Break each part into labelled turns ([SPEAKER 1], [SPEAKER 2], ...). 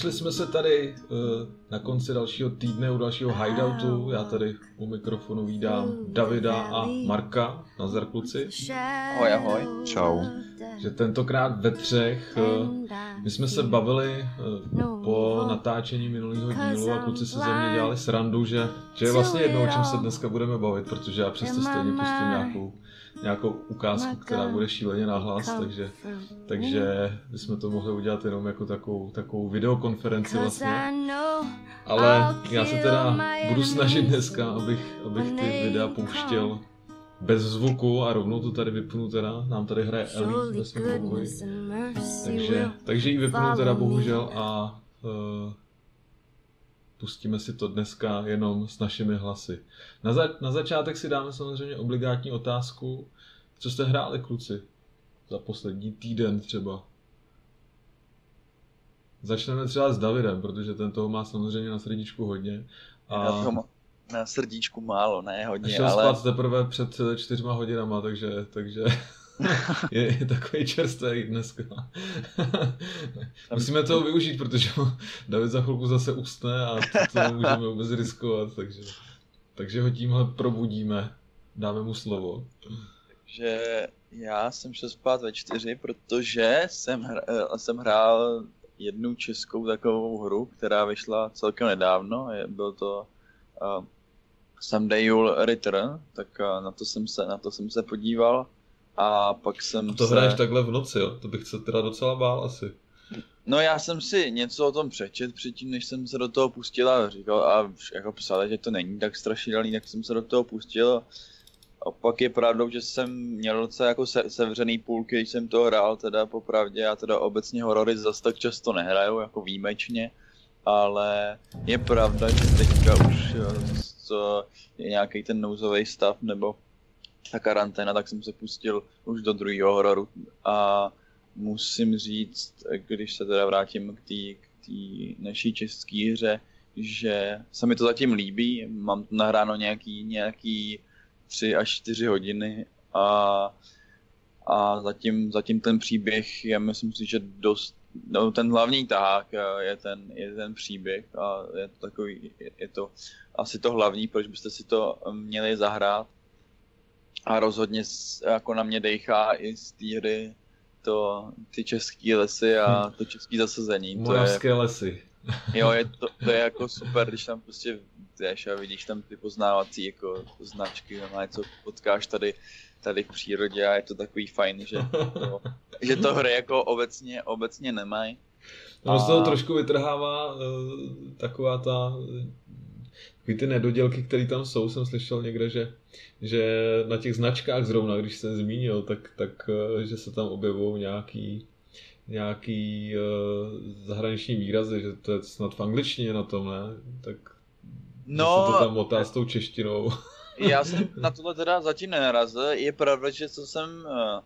[SPEAKER 1] Sešli jsme se tady uh, na konci dalšího týdne u dalšího hideoutu. Já tady u mikrofonu vídám Davida a Marka. Nazdar kluci.
[SPEAKER 2] Ahoj, ahoj.
[SPEAKER 3] Čau.
[SPEAKER 1] Že tentokrát ve třech. Uh, my jsme se bavili uh, po natáčení minulého dílu a kluci se ze mě dělali srandu, že, že je vlastně jedno, o čem se dneska budeme bavit, protože já přesto stejně pustím nějakou nějakou ukázku, která bude šíleně nahlas, takže, takže bychom to mohli udělat jenom jako takovou, takovou videokonferenci vlastně. Ale já se teda budu snažit dneska, abych, abych ty videa pouštěl bez zvuku a rovnou to tady vypnu teda, nám tady hraje Ellie ve svém pokoji. Takže, takže ji vypnu teda bohužel a uh, pustíme si to dneska jenom s našimi hlasy. Na, za, na začátek si dáme samozřejmě obligátní otázku, co jste hráli kluci za poslední týden třeba. Začneme třeba s Davidem, protože ten toho má samozřejmě na srdíčku hodně.
[SPEAKER 2] A... Na srdíčku málo, ne hodně,
[SPEAKER 1] šel ale... spát teprve před čtyřma hodinama, takže, takže je, je takový čerstvý dneska. Musíme toho využít, protože David za chvilku zase usne a to, to můžeme vůbec riskovat, takže, takže ho tímhle probudíme, dáme mu slovo.
[SPEAKER 2] Takže já jsem šel spát ve čtyři, protože jsem, hr, eh, jsem hrál jednu českou takovou hru, která vyšla celkem nedávno, byl to uh, Someday You'll Return, tak uh, na, to jsem se, na to jsem se podíval a pak jsem
[SPEAKER 1] a to
[SPEAKER 2] se...
[SPEAKER 1] hraješ takhle v noci, jo? To bych se teda docela bál asi.
[SPEAKER 2] No já jsem si něco o tom přečet předtím, než jsem se do toho pustil a říkal a jako psal, že to není tak strašidelný, tak jsem se do toho pustil. A pak je pravdou, že jsem měl docela jako se, sevřený půlky, když jsem to hrál, teda popravdě, já teda obecně horory zase tak často nehraju, jako výjimečně, ale je pravda, že teďka už to je nějaký ten nouzový stav, nebo ta karanténa, tak jsem se pustil už do druhého hororu. A musím říct, když se teda vrátím k té k naší české hře, že se mi to zatím líbí, mám tu nahráno nějaký, nějaký 3 až 4 hodiny a, a zatím, zatím ten příběh je, myslím si, že dost, no ten hlavní tahák je ten, je ten příběh a je to takový, je, je to asi to hlavní, proč byste si to měli zahrát a rozhodně jako na mě dejchá i z té hry to, ty české lesy a hm. to české zasazení.
[SPEAKER 1] Moravské
[SPEAKER 2] to je,
[SPEAKER 1] lesy.
[SPEAKER 2] Jo, je to, to je jako super, když tam prostě jdeš a vidíš tam ty poznávací jako značky, a něco potkáš tady, tady v přírodě a je to takový fajn, že to, že to hry jako obecně, obecně nemají.
[SPEAKER 1] No, a... z toho trošku vytrhává uh, taková ta Takový ty nedodělky, které tam jsou, jsem slyšel někde, že, že na těch značkách zrovna, když jsem zmínil, tak, tak eh, že se tam objevují nějaký, nějaký uh, zahraniční výrazy, že to je snad v angličtině na tom, ne? Tak no, se to tam motá s tou češtinou.
[SPEAKER 2] já jsem na tohle teda zatím nenarazil. Je pravda, že co jsem uh,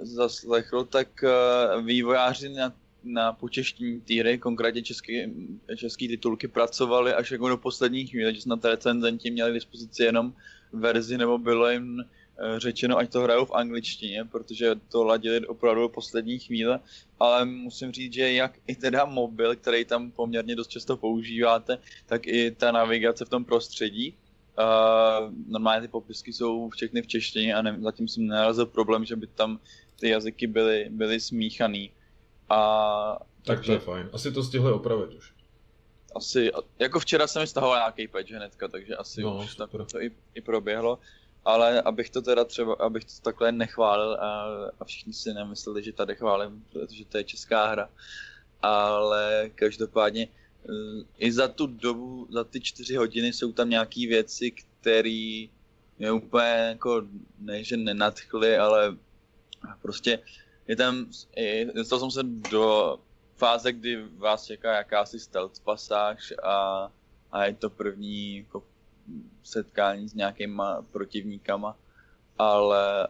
[SPEAKER 2] zaslechl, tak uh, vývojáři na na počeštění týry, konkrétně české, české titulky, pracovali až jako do poslední chvíle, že snad recenzenti měli k dispozici jenom verzi, nebo bylo jim eh, řečeno, ať to hrajou v angličtině, protože to ladili opravdu do poslední chvíle, ale musím říct, že jak i teda mobil, který tam poměrně dost často používáte, tak i ta navigace v tom prostředí, Uh, normálně ty popisky jsou všechny v češtině a ne, zatím jsem nenarazil problém, že by tam ty jazyky byly, byly smíchaný. A,
[SPEAKER 1] tak takže, to je fajn. Asi to stihli opravit už.
[SPEAKER 2] Asi, jako včera jsem mi stahoval nějaký patch hnedka, takže asi no, už tak to i, i proběhlo. Ale abych to teda třeba, abych to takhle nechválil a, a všichni si nemysleli, že tady chválím, protože to je česká hra. Ale každopádně eh, i za tu dobu, za ty čtyři hodiny jsou tam nějaké věci, které mě úplně jako, ne že nenadchly, ale prostě je tam, dostal jsem se do fáze, kdy vás čeká jakási stealth pasáž a, a je to první jako setkání s nějakýma protivníkama, ale,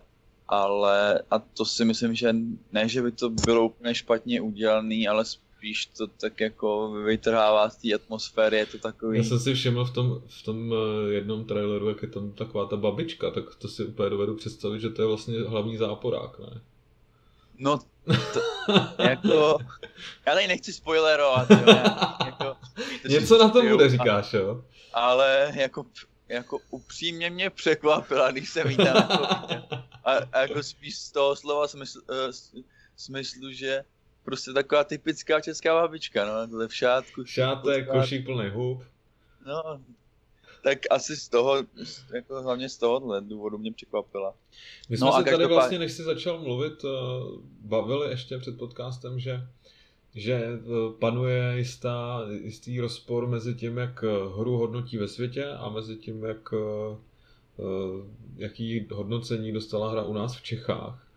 [SPEAKER 2] ale a to si myslím, že ne, že by to bylo úplně špatně udělaný, ale spíš to tak jako vytrhává z té atmosféry, je to takový...
[SPEAKER 1] Já jsem si všiml v tom, v tom eh, jednom traileru, jak je tam taková ta babička, tak to si úplně dovedu představit, že to je vlastně hlavní záporák, ne?
[SPEAKER 2] No, To, jako, já tady nechci spoilerovat, jo, jako,
[SPEAKER 1] Něco na tom bude, říkáš, jo?
[SPEAKER 2] Ale jako, jako upřímně mě překvapila, když jsem jí tam jako, a, a jako spíš z toho slova smysl, uh, smyslu, že prostě taková typická česká babička, no, takhle v šátku.
[SPEAKER 1] Šátek, košík plný hub.
[SPEAKER 2] No, tak asi z toho, jako hlavně z tohohle důvodu mě překvapila.
[SPEAKER 1] My jsme no se tady každopád... vlastně, než jsi začal mluvit, eh, bavili ještě před podcastem, že že eh, panuje jistá, jistý rozpor mezi tím, jak eh, hru hodnotí ve světě a mezi tím, jak, jaký hodnocení dostala hra u nás v Čechách.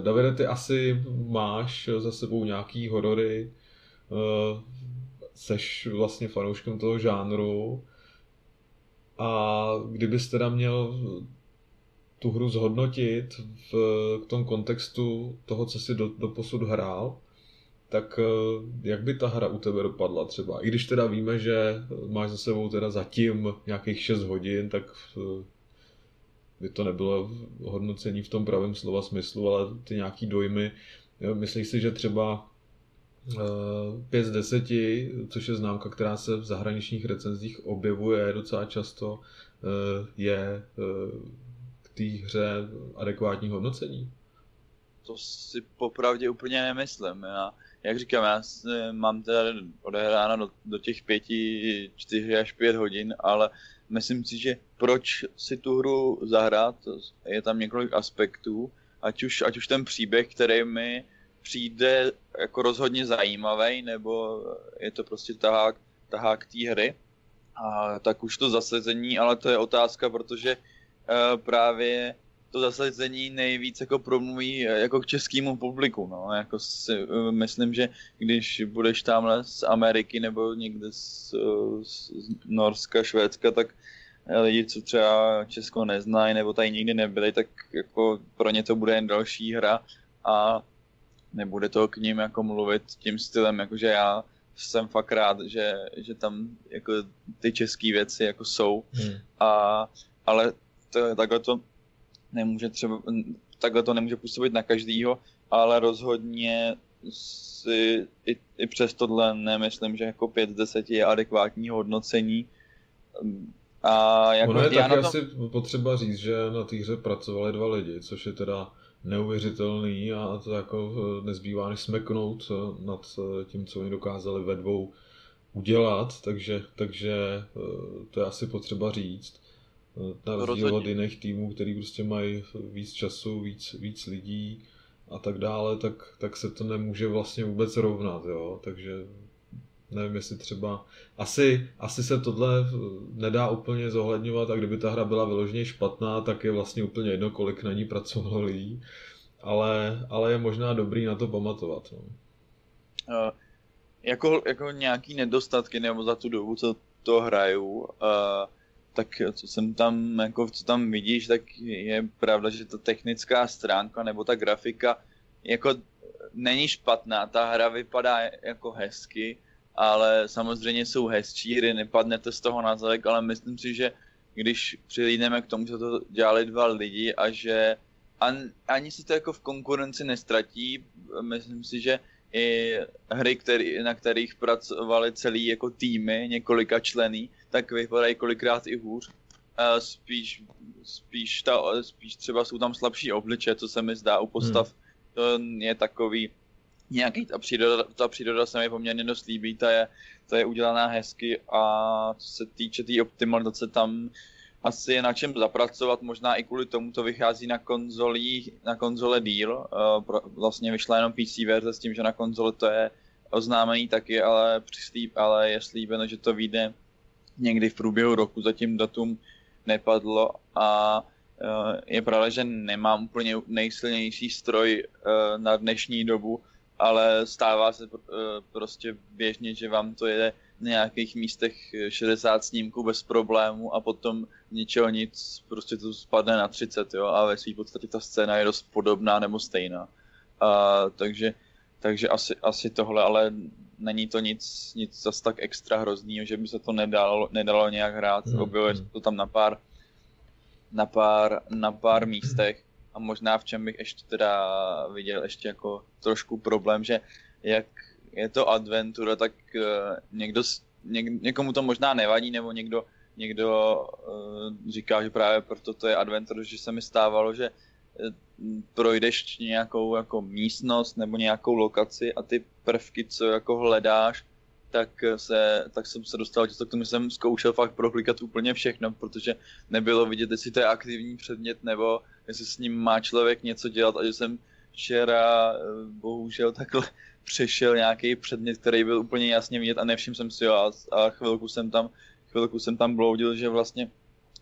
[SPEAKER 1] Davide, ty asi máš za sebou nějaký horory, seš vlastně fanouškem toho žánru a kdybys teda měl tu hru zhodnotit v, v tom kontextu toho, co jsi do, do posud hrál, tak eh, jak by ta hra u tebe dopadla třeba? I když teda víme, že máš za sebou teda zatím nějakých 6 hodin, tak eh, by to nebylo hodnocení v tom pravém slova smyslu, ale ty nějaký dojmy. Myslíš si, že třeba 5 z 10, což je známka, která se v zahraničních recenzích objevuje docela často, eh, je eh, k té hře adekvátní hodnocení?
[SPEAKER 2] To si popravdě úplně nemyslím. Já, jak říkám, já mám teda odehráno do, do těch pěti, čtyři až pět hodin, ale myslím si, že proč si tu hru zahrát, je tam několik aspektů, ať už, ať už ten příběh, který mi přijde jako rozhodně zajímavý, nebo je to prostě tahák, tahák té hry, a tak už to zasazení, ale to je otázka, protože uh, právě to zasazení nejvíc jako promluví eh, jako k českému publiku, no, jako si, uh, myslím, že když budeš tamhle z Ameriky nebo někde z, z Norska, Švédska, tak lidi, co třeba Česko neznají nebo tady nikdy nebyli, tak jako pro ně to bude jen další hra. A nebude to k ním jako mluvit tím stylem, jakože já jsem fakt rád, že, že tam jako ty české věci jako jsou, hmm. a, ale to, takhle to nemůže třeba, takhle to nemůže působit na každýho, ale rozhodně si i, i přes tohle nemyslím, že jako 5 z 10 je adekvátní hodnocení.
[SPEAKER 1] A jako ono je taky tom... asi potřeba říct, že na té hře pracovali dva lidi, což je teda neuvěřitelný a to jako eh, nezbývá než smeknout eh, nad eh, tím, co oni dokázali ve dvou udělat, takže, takže to je asi potřeba říct. Na rozdíl od jiných týmů, který prostě mají víc času, víc, víc lidí a tak dále, tak, tak se to nemůže vlastně vůbec rovnat, jo? takže nevím, jestli třeba, asi, asi se tohle nedá úplně zohledňovat a kdyby ta hra byla vyloženě špatná, tak je vlastně úplně jedno, kolik na ní pracovalo lidí, ale, ale je možná dobrý na to pamatovat. No.
[SPEAKER 2] Uh, jako, jako nějaký nedostatky nebo za tu dobu, co to hraju, uh, tak co jsem tam, jako co tam vidíš, tak je pravda, že ta technická stránka nebo ta grafika jako není špatná, ta hra vypadá jako hezky, ale samozřejmě jsou hezčí hry, nepadnete z toho na zadek, ale myslím si, že když přilídneme k tomu, že to dělali dva lidi a že an, ani si to jako v konkurenci nestratí, myslím si, že i hry, který, na kterých pracovali celý jako týmy, několika členy, tak vypadají kolikrát i hůř. Spíš, spíš, ta, spíš třeba jsou tam slabší obliče, co se mi zdá u postav. Hmm. To je takový, nějaký, ta příroda, ta příroda se mi poměrně dost líbí, ta je, ta je udělaná hezky a co se týče té tý optimalizace, tam asi je na čem zapracovat, možná i kvůli tomu to vychází na konzolí, na konzole díl, uh, vlastně vyšla jenom PC verze s tím, že na konzole to je oznámený taky, ale, přislíb, ale je slíbeno, že to vyjde někdy v průběhu roku, zatím datum nepadlo a uh, je pravda, že nemám úplně nejsilnější stroj uh, na dnešní dobu, ale stává se eh, prostě běžně, že vám to jede na nějakých místech 60 snímků bez problému a potom ničeho nic, prostě to spadne na 30, jo, a ve své podstatě ta scéna je dost podobná nebo stejná. A, takže, takže asi, asi tohle, ale není to nic, nic zas tak extra hroznýho, že by se to nedalo, nedalo nějak hrát, mm, objevuje mm. to tam na pár, na pár, na pár místech a možná v čem bych ještě teda viděl ještě jako trošku problém, že jak je to adventura, tak uh, někdo, něk, někomu to možná nevadí, nebo někdo, někdo uh, říká, že právě proto to je adventure, že se mi stávalo, že uh, projdeš nějakou jako místnost nebo nějakou lokaci a ty prvky, co jako hledáš, tak, se, tak jsem se dostal k tomu, že jsem zkoušel fakt proklikat úplně všechno, protože nebylo vidět, jestli to je aktivní předmět, nebo jestli s ním má člověk něco dělat. A že jsem včera bohužel takhle přešel nějaký předmět, který byl úplně jasně vidět a nevšiml jsem si ho. A, a chvilku jsem tam chvilku jsem tam bloudil, že vlastně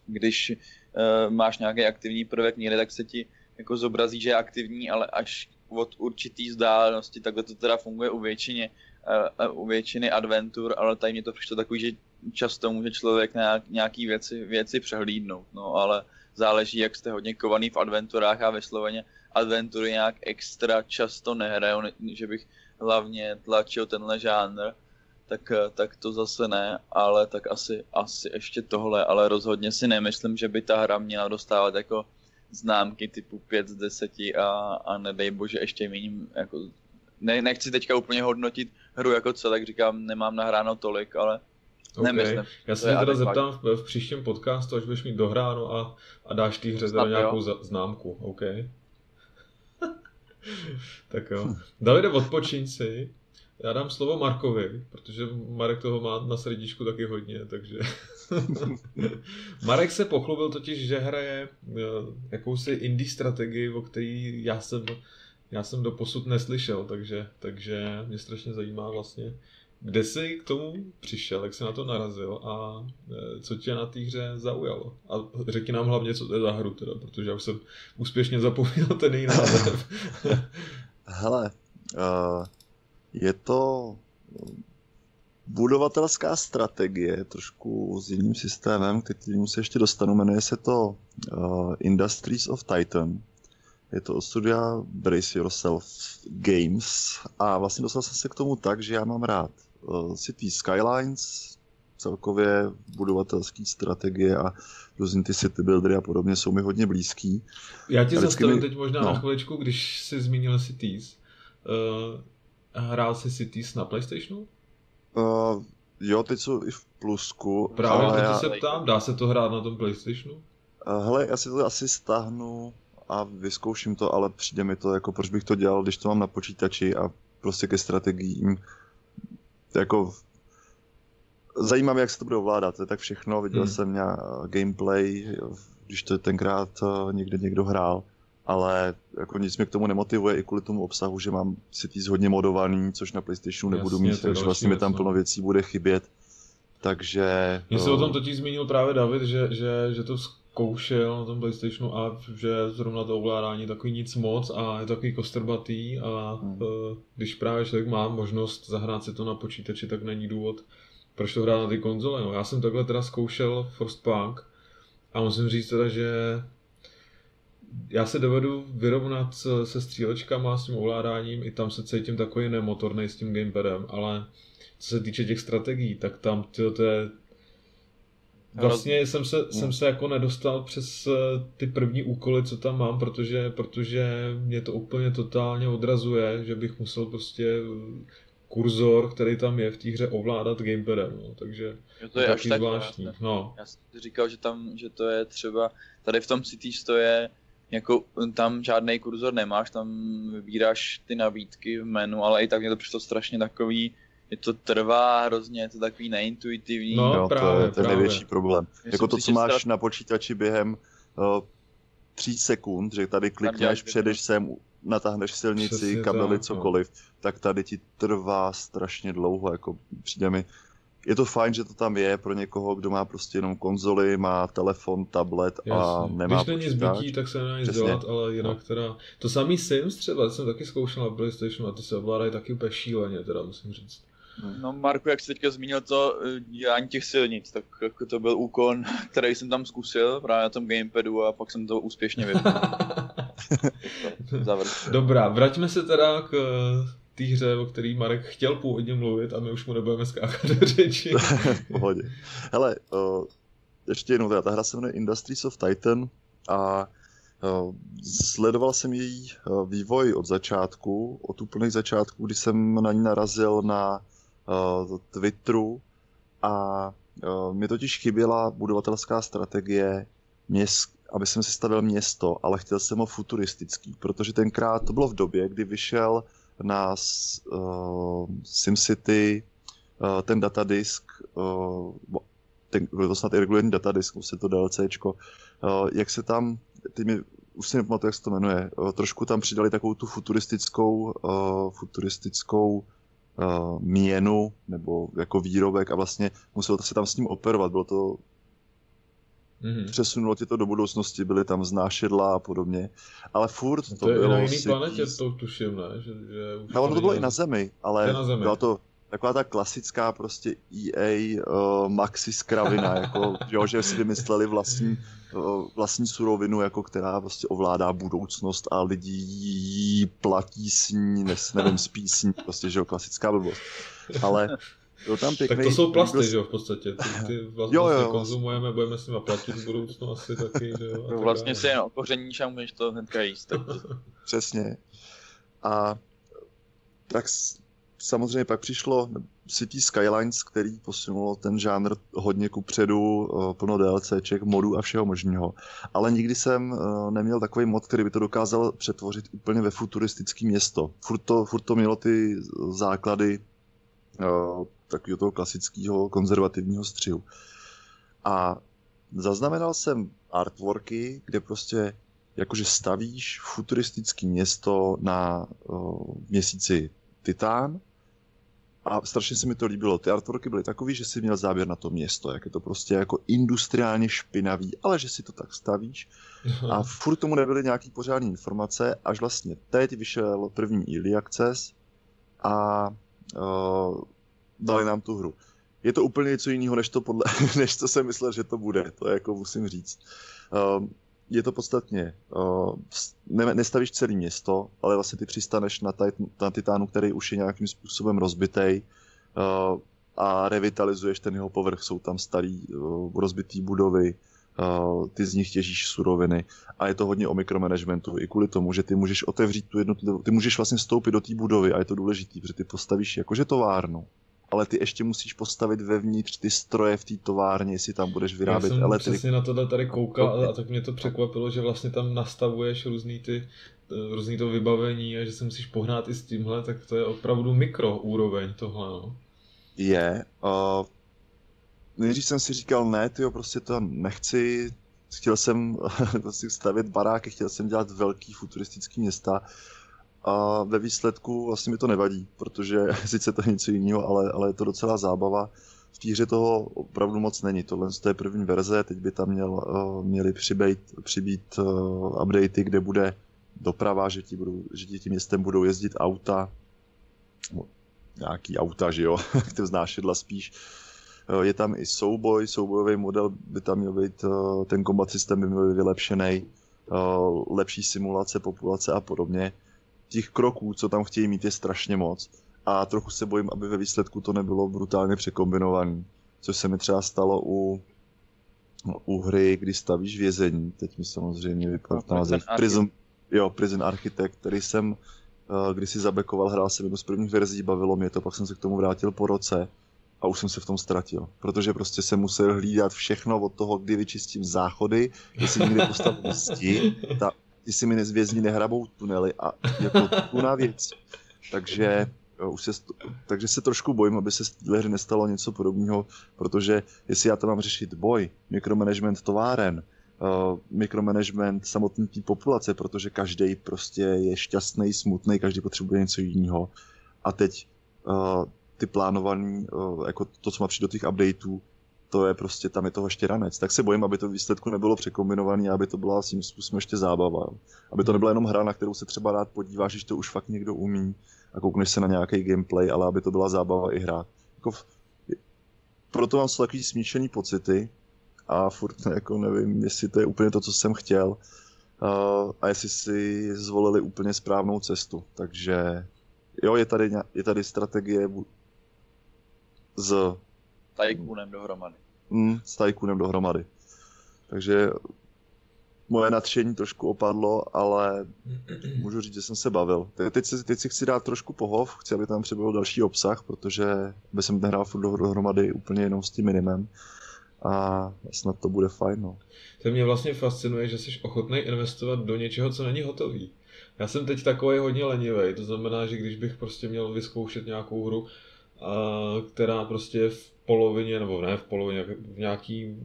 [SPEAKER 2] když uh, máš nějaký aktivní prvek někde, tak se ti jako zobrazí, že je aktivní, ale až od určitý vzdálenosti, takhle to teda funguje u většině, u většiny adventur, ale tady mě to přišlo takový, že často může člověk nějaký věci, věci přehlídnout, no ale záleží, jak jste hodně kovaný v adventurách a vysloveně adventury nějak extra často nehrajou, že bych hlavně tlačil tenhle žánr, tak, tak to zase ne, ale tak asi, asi ještě tohle, ale rozhodně si nemyslím, že by ta hra měla dostávat jako známky typu 5 z 10 a, a nedej bože ještě méně, jako ne, nechci teďka úplně hodnotit hru jako celek, říkám, nemám nahráno tolik, ale okay. nemyslím.
[SPEAKER 1] Já se teda zeptám v, v, příštím podcastu, až budeš mít dohráno a, a dáš té hře teda nějakou za, známku, OK? tak jo. Davide, odpočiň si. Já dám slovo Markovi, protože Marek toho má na srdíčku taky hodně, takže... Marek se pochlubil totiž, že hraje eh, jakousi indie strategii, o který já jsem, já jsem do posud neslyšel, takže, takže mě strašně zajímá vlastně, kde jsi k tomu přišel, jak jsi na to narazil a eh, co tě na té hře zaujalo. A řekni nám hlavně, co to je za hru teda, protože já už jsem úspěšně zapomněl ten její název.
[SPEAKER 3] Hele, uh je to budovatelská strategie, trošku s jiným systémem, kterým se ještě dostanu. Jmenuje se to uh, Industries of Titan. Je to od studia Brace Yourself Games a vlastně dostal jsem se k tomu tak, že já mám rád uh, City Skylines, celkově budovatelské strategie a různý ty city buildery a podobně jsou mi hodně blízký.
[SPEAKER 1] Já ti zastavím mi... teď možná no. na chviličku, když jsi zmínil Cities. Uh, Hrál jsi Cities na Playstationu?
[SPEAKER 3] Uh, jo, teď jsou i v plusku.
[SPEAKER 1] Právě ale já... se ptám, dá se to hrát na tom Playstationu?
[SPEAKER 3] Uh, hele, já si to asi stáhnu a vyzkouším to, ale přijde mi to, jako proč bych to dělal, když to mám na počítači a prostě ke strategiím. Jako zajímá mě, jak se to bude ovládat, to je tak všechno, viděl hmm. jsem nějak gameplay, když to tenkrát někde někdo hrál ale jako nic mě k tomu nemotivuje i kvůli tomu obsahu, že mám Cities hodně modovaný, což na PlayStationu nebudu Jasně, mít, takže vlastně mi tam plno věcí bude chybět. Takže...
[SPEAKER 1] Mně se o tom totiž zmínil právě David, že, že, že to zkoušel na tom PlayStationu a že zrovna to ovládání takový nic moc a je takový kostrbatý a hmm. uh, když právě člověk má možnost zahrát si to na počítači, tak není důvod, proč to hrát na ty konzole. No, já jsem takhle teda zkoušel Frostpunk a musím říct teda, že já se dovedu vyrovnat se střílečkama, s tím ovládáním, i tam se cítím takový nemotorný s tím gamepadem, ale co se týče těch strategií, tak tam tyjo, to je Vlastně jsem se, no. jsem se jako nedostal přes eh, ty první úkoly, co tam mám, protože, protože mě to úplně totálně odrazuje, že bych musel prostě kurzor, který tam je v té hře, ovládat gamepadem, no, takže
[SPEAKER 2] jo, to je taky zvláštní. No. Já jsem říkal, že tam, že to je třeba, tady v tom Cities to je jako tam žádný kurzor nemáš, tam vybíráš ty nabídky v menu, ale i tak mě to přišlo strašně takový, je to trvá hrozně, je to takový neintuitivní.
[SPEAKER 3] No, no právě, to je ten největší problém. Mě jako to, co máš strat... na počítači během uh, tří sekund, že tady klikneš, předeš sem, natáhneš silnici, Přesně kabely, tak, no. cokoliv, no. tak tady ti trvá strašně dlouho, jako přijde mi, je to fajn, že to tam je pro někoho, kdo má prostě jenom konzoli, má telefon, tablet Jasně. a nemá
[SPEAKER 1] Když není zbytí, tak se nedá nic dělat, ale jinak no. teda... To samý Sims třeba, jsem taky zkoušel na PlayStation a ty se ovládají taky úplně šíleně, teda musím říct.
[SPEAKER 2] No Marku, jak jsi teďka zmínil to eh, dělání těch silnic, tak jako to byl úkon, který jsem tam zkusil právě na tom gamepadu a pak jsem to úspěšně vypnul.
[SPEAKER 1] Dobrá, vraťme se teda k té hře, o který Marek chtěl původně mluvit a my už mu nebudeme skákat do řeči.
[SPEAKER 3] Pohodě. Hele, uh, ještě jednou, teda, ta hra se jmenuje Industries of Titan a Sledoval jsem její vývoj od začátku, od úplných začátků, kdy jsem na ní narazil na Twitteru a mi totiž chyběla budovatelská strategie, měst, aby jsem si stavil město, ale chtěl jsem ho futuristický, protože tenkrát to bylo v době, kdy vyšel na uh, SimCity uh, ten datadisk, uh, ten, byl to snad i regulární datadisk, se to DLCčko, uh, jak se tam, teď mi už si nepamatuju, jak se to jmenuje, uh, trošku tam přidali takovou tu futuristickou, uh, futuristickou uh, měnu nebo jako výrobek a vlastně muselo se tam s ním operovat. Bylo to Mm-hmm. Přesunulo tě to do budoucnosti, byly tam znášedla a podobně. Ale furt to,
[SPEAKER 1] to je
[SPEAKER 3] bylo...
[SPEAKER 1] na jiný planetě, to tuším, ne? Že, že
[SPEAKER 3] už no, ono to bylo i na Zemi, ale na zemi. byla to taková ta klasická prostě EA uh, maxi skravina, jako, jo, že si vymysleli vlastní, vlastní surovinu, jako která prostě ovládá budoucnost a lidi jí platí s ní, nes, nevím, spí s ní, prostě, že jo, klasická blbost. Ale
[SPEAKER 1] byl tam pěkný, tak to jsou plasty, byl... že jo, v podstatě. Ty, ty vlastně jo, jo. konzumujeme, budeme s nimi platit v budoucnu asi taky, že jo.
[SPEAKER 2] No, vlastně si jen okořeníš a můžeš to hnedka jíst. Tak...
[SPEAKER 3] Přesně. A tak samozřejmě pak přišlo City Skylines, který posunulo ten žánr hodně ku předu, plno DLCček, modů a všeho možného. Ale nikdy jsem neměl takový mod, který by to dokázal přetvořit úplně ve futuristické město. Furt to, furt to mělo ty základy takového toho klasického konzervativního střihu. A zaznamenal jsem artworky, kde prostě jakože stavíš futuristický město na uh, měsíci Titán a strašně se mi to líbilo. Ty artworky byly takový, že si měl záběr na to město, jak je to prostě jako industriálně špinavý, ale že si to tak stavíš. A furt tomu nebyly nějaký pořádné informace, až vlastně teď vyšel první Early Access a uh, dali nám tu hru. Je to úplně něco jiného, než, to podle, než co jsem myslel, že to bude, to jako musím říct. Uh, je to podstatně, uh, ne, nestavíš celé město, ale vlastně ty přistaneš na, taj, na Titánu, který už je nějakým způsobem rozbitej uh, a revitalizuješ ten jeho povrch. Jsou tam starý uh, rozbitý budovy, ty z nich těžíš suroviny a je to hodně o mikromanagementu i kvůli tomu, že ty můžeš otevřít tu jednotlivou, ty můžeš vlastně vstoupit do té budovy a je to důležité, protože ty postavíš jakože továrnu ale ty ještě musíš postavit vevnitř ty stroje v té továrně, jestli tam budeš vyrábět
[SPEAKER 1] Já jsem
[SPEAKER 3] elektriku.
[SPEAKER 1] přesně na tohle tady koukal a tak mě to překvapilo, že vlastně tam nastavuješ různý ty různý to vybavení a že se musíš pohnát i s tímhle, tak to je opravdu mikro úroveň tohle, no.
[SPEAKER 3] Je. Uh, nejdřív jsem si říkal, ne, ty prostě to nechci, chtěl jsem prostě stavět baráky, chtěl jsem dělat velký futuristický města, a ve výsledku vlastně mi to nevadí, protože sice to je něco jiného, ale, ale je to docela zábava. V té hře toho opravdu moc není. Tohle je první verze, teď by tam měl, uh, měly přibýt, přibýt uh, updaty, kde bude doprava, že ti, budou, že ti tím městem budou jezdit auta, no, nějaký auta, že jo, to znášedla spíš. Uh, je tam i souboj, soubojový model by tam měl být, ten combat systém by měl být vylepšený, lepší simulace populace a podobně těch kroků, co tam chtějí mít, je strašně moc. A trochu se bojím, aby ve výsledku to nebylo brutálně překombinované. Což se mi třeba stalo u, u hry, kdy stavíš vězení. Teď mi samozřejmě vypadá no, název. Prison, jo, Prison Architect, který jsem uh, když si zabekoval, hrál jsem jednu z prvních verzí, bavilo mě to, pak jsem se k tomu vrátil po roce a už jsem se v tom ztratil. Protože prostě jsem musel hlídat všechno od toho, kdy vyčistím záchody, jestli někde postavím zdi, ta ty si mi nezvězdní nehrabou tunely a jako na věc. Takže už se, takže se trošku bojím, aby se z téhle hry nestalo něco podobného, protože jestli já tam mám řešit boj, mikromanagement továren, uh, mikromanagement samotné populace, protože každý prostě je šťastný, smutný, každý potřebuje něco jiného. A teď uh, ty plánované, uh, jako to, co má přijít do těch updateů, to je prostě, tam je toho ještě ranec. Tak se bojím, aby to výsledku nebylo překombinované, aby to byla svým způsobem ještě zábava. Aby to nebyla jenom hra, na kterou se třeba rád podíváš, že to už fakt někdo umí a koukneš se na nějaký gameplay, ale aby to byla zábava i hra. Jako. Proto mám takový smíšený pocity a furt jako nevím, jestli to je úplně to, co jsem chtěl uh, a jestli si zvolili úplně správnou cestu. Takže jo, je tady, je tady strategie z
[SPEAKER 2] Tycoonem dohromady.
[SPEAKER 3] Mm, s Tycoonem dohromady. Takže moje nadšení trošku opadlo, ale můžu říct, že jsem se bavil. Teď si, teď si chci dát trošku pohov, chci, aby tam přibyl další obsah, protože by jsem nehrál furt dohromady úplně jenom s tím minimem a snad to bude fajn. No.
[SPEAKER 1] To mě vlastně fascinuje, že jsi ochotný investovat do něčeho, co není hotový. Já jsem teď takový hodně lenivý, to znamená, že když bych prostě měl vyzkoušet nějakou hru, která prostě je v polovině, nebo ne v polovině, v nějaký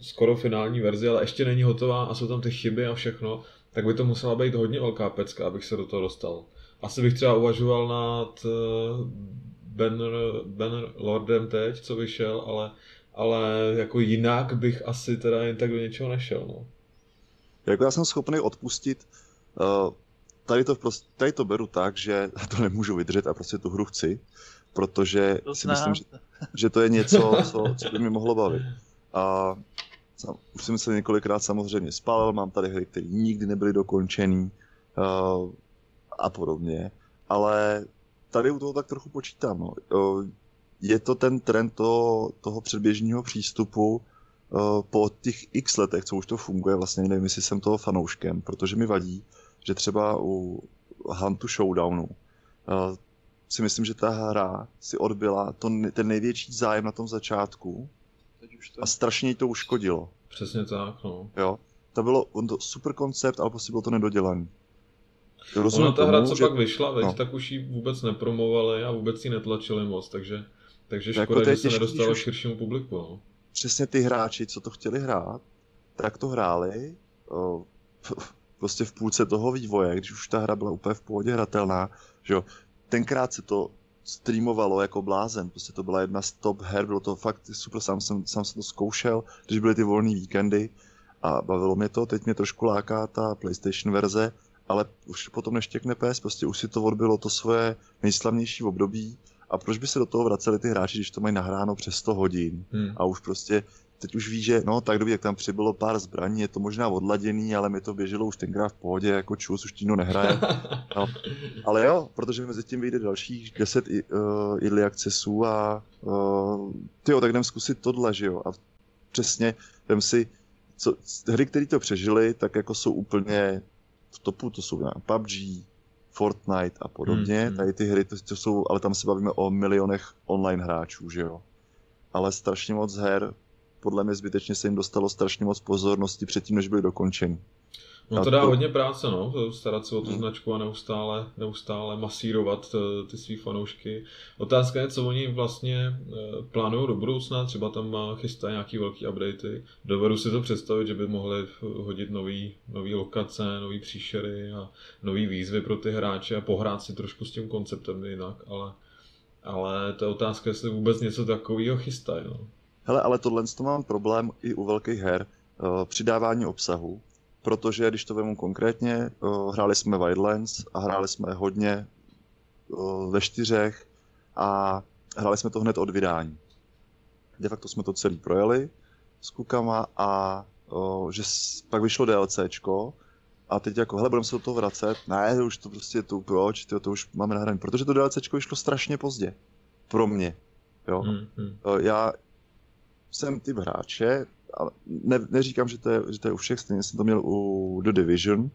[SPEAKER 1] skoro finální verzi, ale ještě není hotová a jsou tam ty chyby a všechno, tak by to musela být hodně velká pecka, abych se do toho dostal. Asi bych třeba uvažoval nad eh, Banner, Banner Lordem teď, co vyšel, ale, ale jako jinak bych asi teda jen tak do něčeho nešel. No.
[SPEAKER 3] Jako já jsem schopný odpustit uh, tady to, prostě, tady to beru tak, že to nemůžu vydržet a prostě tu hru chci, protože to si myslím, že, že to je něco, co, co by mi mohlo bavit. A už jsem se několikrát samozřejmě spálil, mám tady hry, které nikdy nebyly dokončený uh, a podobně, ale tady u toho tak trochu počítám. No. Uh, je to ten trend toho, toho předběžního přístupu uh, po těch x letech, co už to funguje, vlastně nevím, jestli jsem toho fanouškem, protože mi vadí, že třeba u Huntu Showdownu uh, si myslím, že ta hra si odbyla to, ten největší zájem na tom začátku to... a strašně jí to uškodilo.
[SPEAKER 1] Přesně tak, no.
[SPEAKER 3] Jo, to bylo on to super koncept, ale prostě bylo to nedodělaný.
[SPEAKER 1] Rozumím Ona ta hra, co že... pak vyšla, veď, no. tak už ji vůbec nepromovali a vůbec ji netlačili moc, takže, takže jako škoda, jako že se nedostalo už... širšímu publiku. No.
[SPEAKER 3] Přesně ty hráči, co to chtěli hrát, tak to hráli. O, prostě v půlce toho vývoje, když už ta hra byla úplně v pohodě hratelná, že jo, tenkrát se to streamovalo jako blázen, prostě to byla jedna z top her, bylo to fakt super, sám jsem, sám jsem to zkoušel, když byly ty volné víkendy a bavilo mě to, teď mě trošku láká ta PlayStation verze, ale už potom neštěkne PS, prostě už si to odbylo to svoje nejslavnější období a proč by se do toho vraceli ty hráči, když to mají nahráno přes 100 hodin hmm. a už prostě teď už ví, že no tak dobře, jak tam přibylo pár zbraní, je to možná odladěný, ale mi to běželo už tenkrát v pohodě, jako čus, už Tíno nehraje. No. Ale jo, protože mezi tím vyjde dalších 10 uh, idly accessů a uh, tyjo, tak jdem zkusit tohle, že jo. A přesně, jdem si, co, hry, které to přežily, tak jako jsou úplně v topu, to jsou PUBG, Fortnite a podobně. Hmm, hmm. Tady ty hry, to, to jsou, ale tam se bavíme o milionech online hráčů, že jo. Ale strašně moc her podle mě zbytečně se jim dostalo strašně moc pozornosti předtím, než byly dokončeny.
[SPEAKER 1] No to dá to... hodně práce, no, starat se o tu hmm. značku a neustále, neustále masírovat eh, ty svý fanoušky. Otázka je, co oni vlastně eh, plánují do budoucna, třeba tam chystají nějaký velký updaty. Dovedu si to představit, že by mohli hodit nový, nový lokace, nový příšery a nový výzvy pro ty hráče a pohrát si trošku s tím konceptem jinak, ale, ale to je otázka, jestli vůbec něco takového chystají. No.
[SPEAKER 3] Hele, ale tohle to mám problém i u velkých her, uh, přidávání obsahu, protože když to vemu konkrétně, uh, hráli jsme Wildlands a hráli jsme hodně uh, ve čtyřech a hráli jsme to hned od vydání. De facto jsme to celý projeli s klukama a že pak vyšlo DLCčko a teď jako, hele, budeme se do toho vracet. Ne, už to prostě tu, proč, tyjo, to už máme nahrané. Protože to DLCčko vyšlo strašně pozdě. Pro mě. Jo. Hmm, hmm. Já, jsem typ hráče, ale ne, neříkám, že to, je, že to je u všech, stejně jsem to měl u The Division.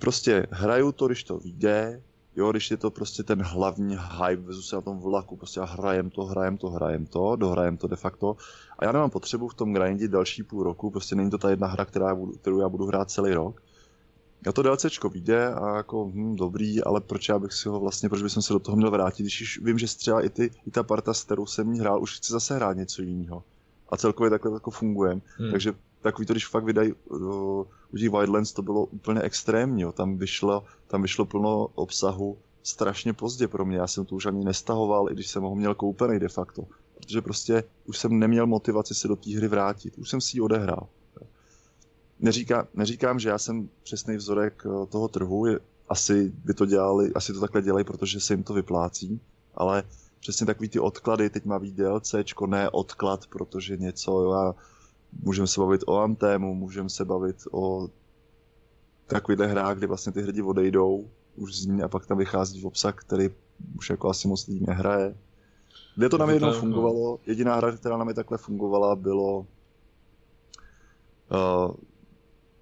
[SPEAKER 3] Prostě hraju to, když to vyjde, jo, když je to prostě ten hlavní hype, vezu se na tom vlaku, prostě a hrajem to, hrajem to, hrajem to, dohrajem to de facto. A já nemám potřebu v tom grindit další půl roku, prostě není to ta jedna hra, která budu, kterou já budu hrát celý rok. Já to DLCčko vyjde a jako hm, dobrý, ale proč já bych si ho vlastně, proč bych se do toho měl vrátit, když vím, že třeba i, ty, i ta parta, s kterou jsem hrál, už chce zase hrát něco jiného a celkově takhle jako fungujeme. Hmm. Takže takový to, když fakt vydají uh, u těch Wildlands, to bylo úplně extrémní. Jo. Tam, vyšlo, tam vyšlo plno obsahu strašně pozdě pro mě. Já jsem to už ani nestahoval, i když jsem ho měl koupený de facto. Protože prostě už jsem neměl motivaci se do té hry vrátit. Už jsem si ji odehrál. Neříká, neříkám, že já jsem přesný vzorek uh, toho trhu. Je, asi by to dělali, asi to takhle dělají, protože se jim to vyplácí. Ale přesně takový ty odklady, teď má být DLCčko, ne odklad, protože něco, jo, a můžeme se bavit o Antému, můžeme se bavit o takovýhle hrách, kdy vlastně ty hrdi odejdou už z ní a pak tam vychází v obsah, který už jako asi moc lidí nehraje. Kde to na mě jednou fungovalo, jediná hra, která na mě takhle fungovala, bylo uh,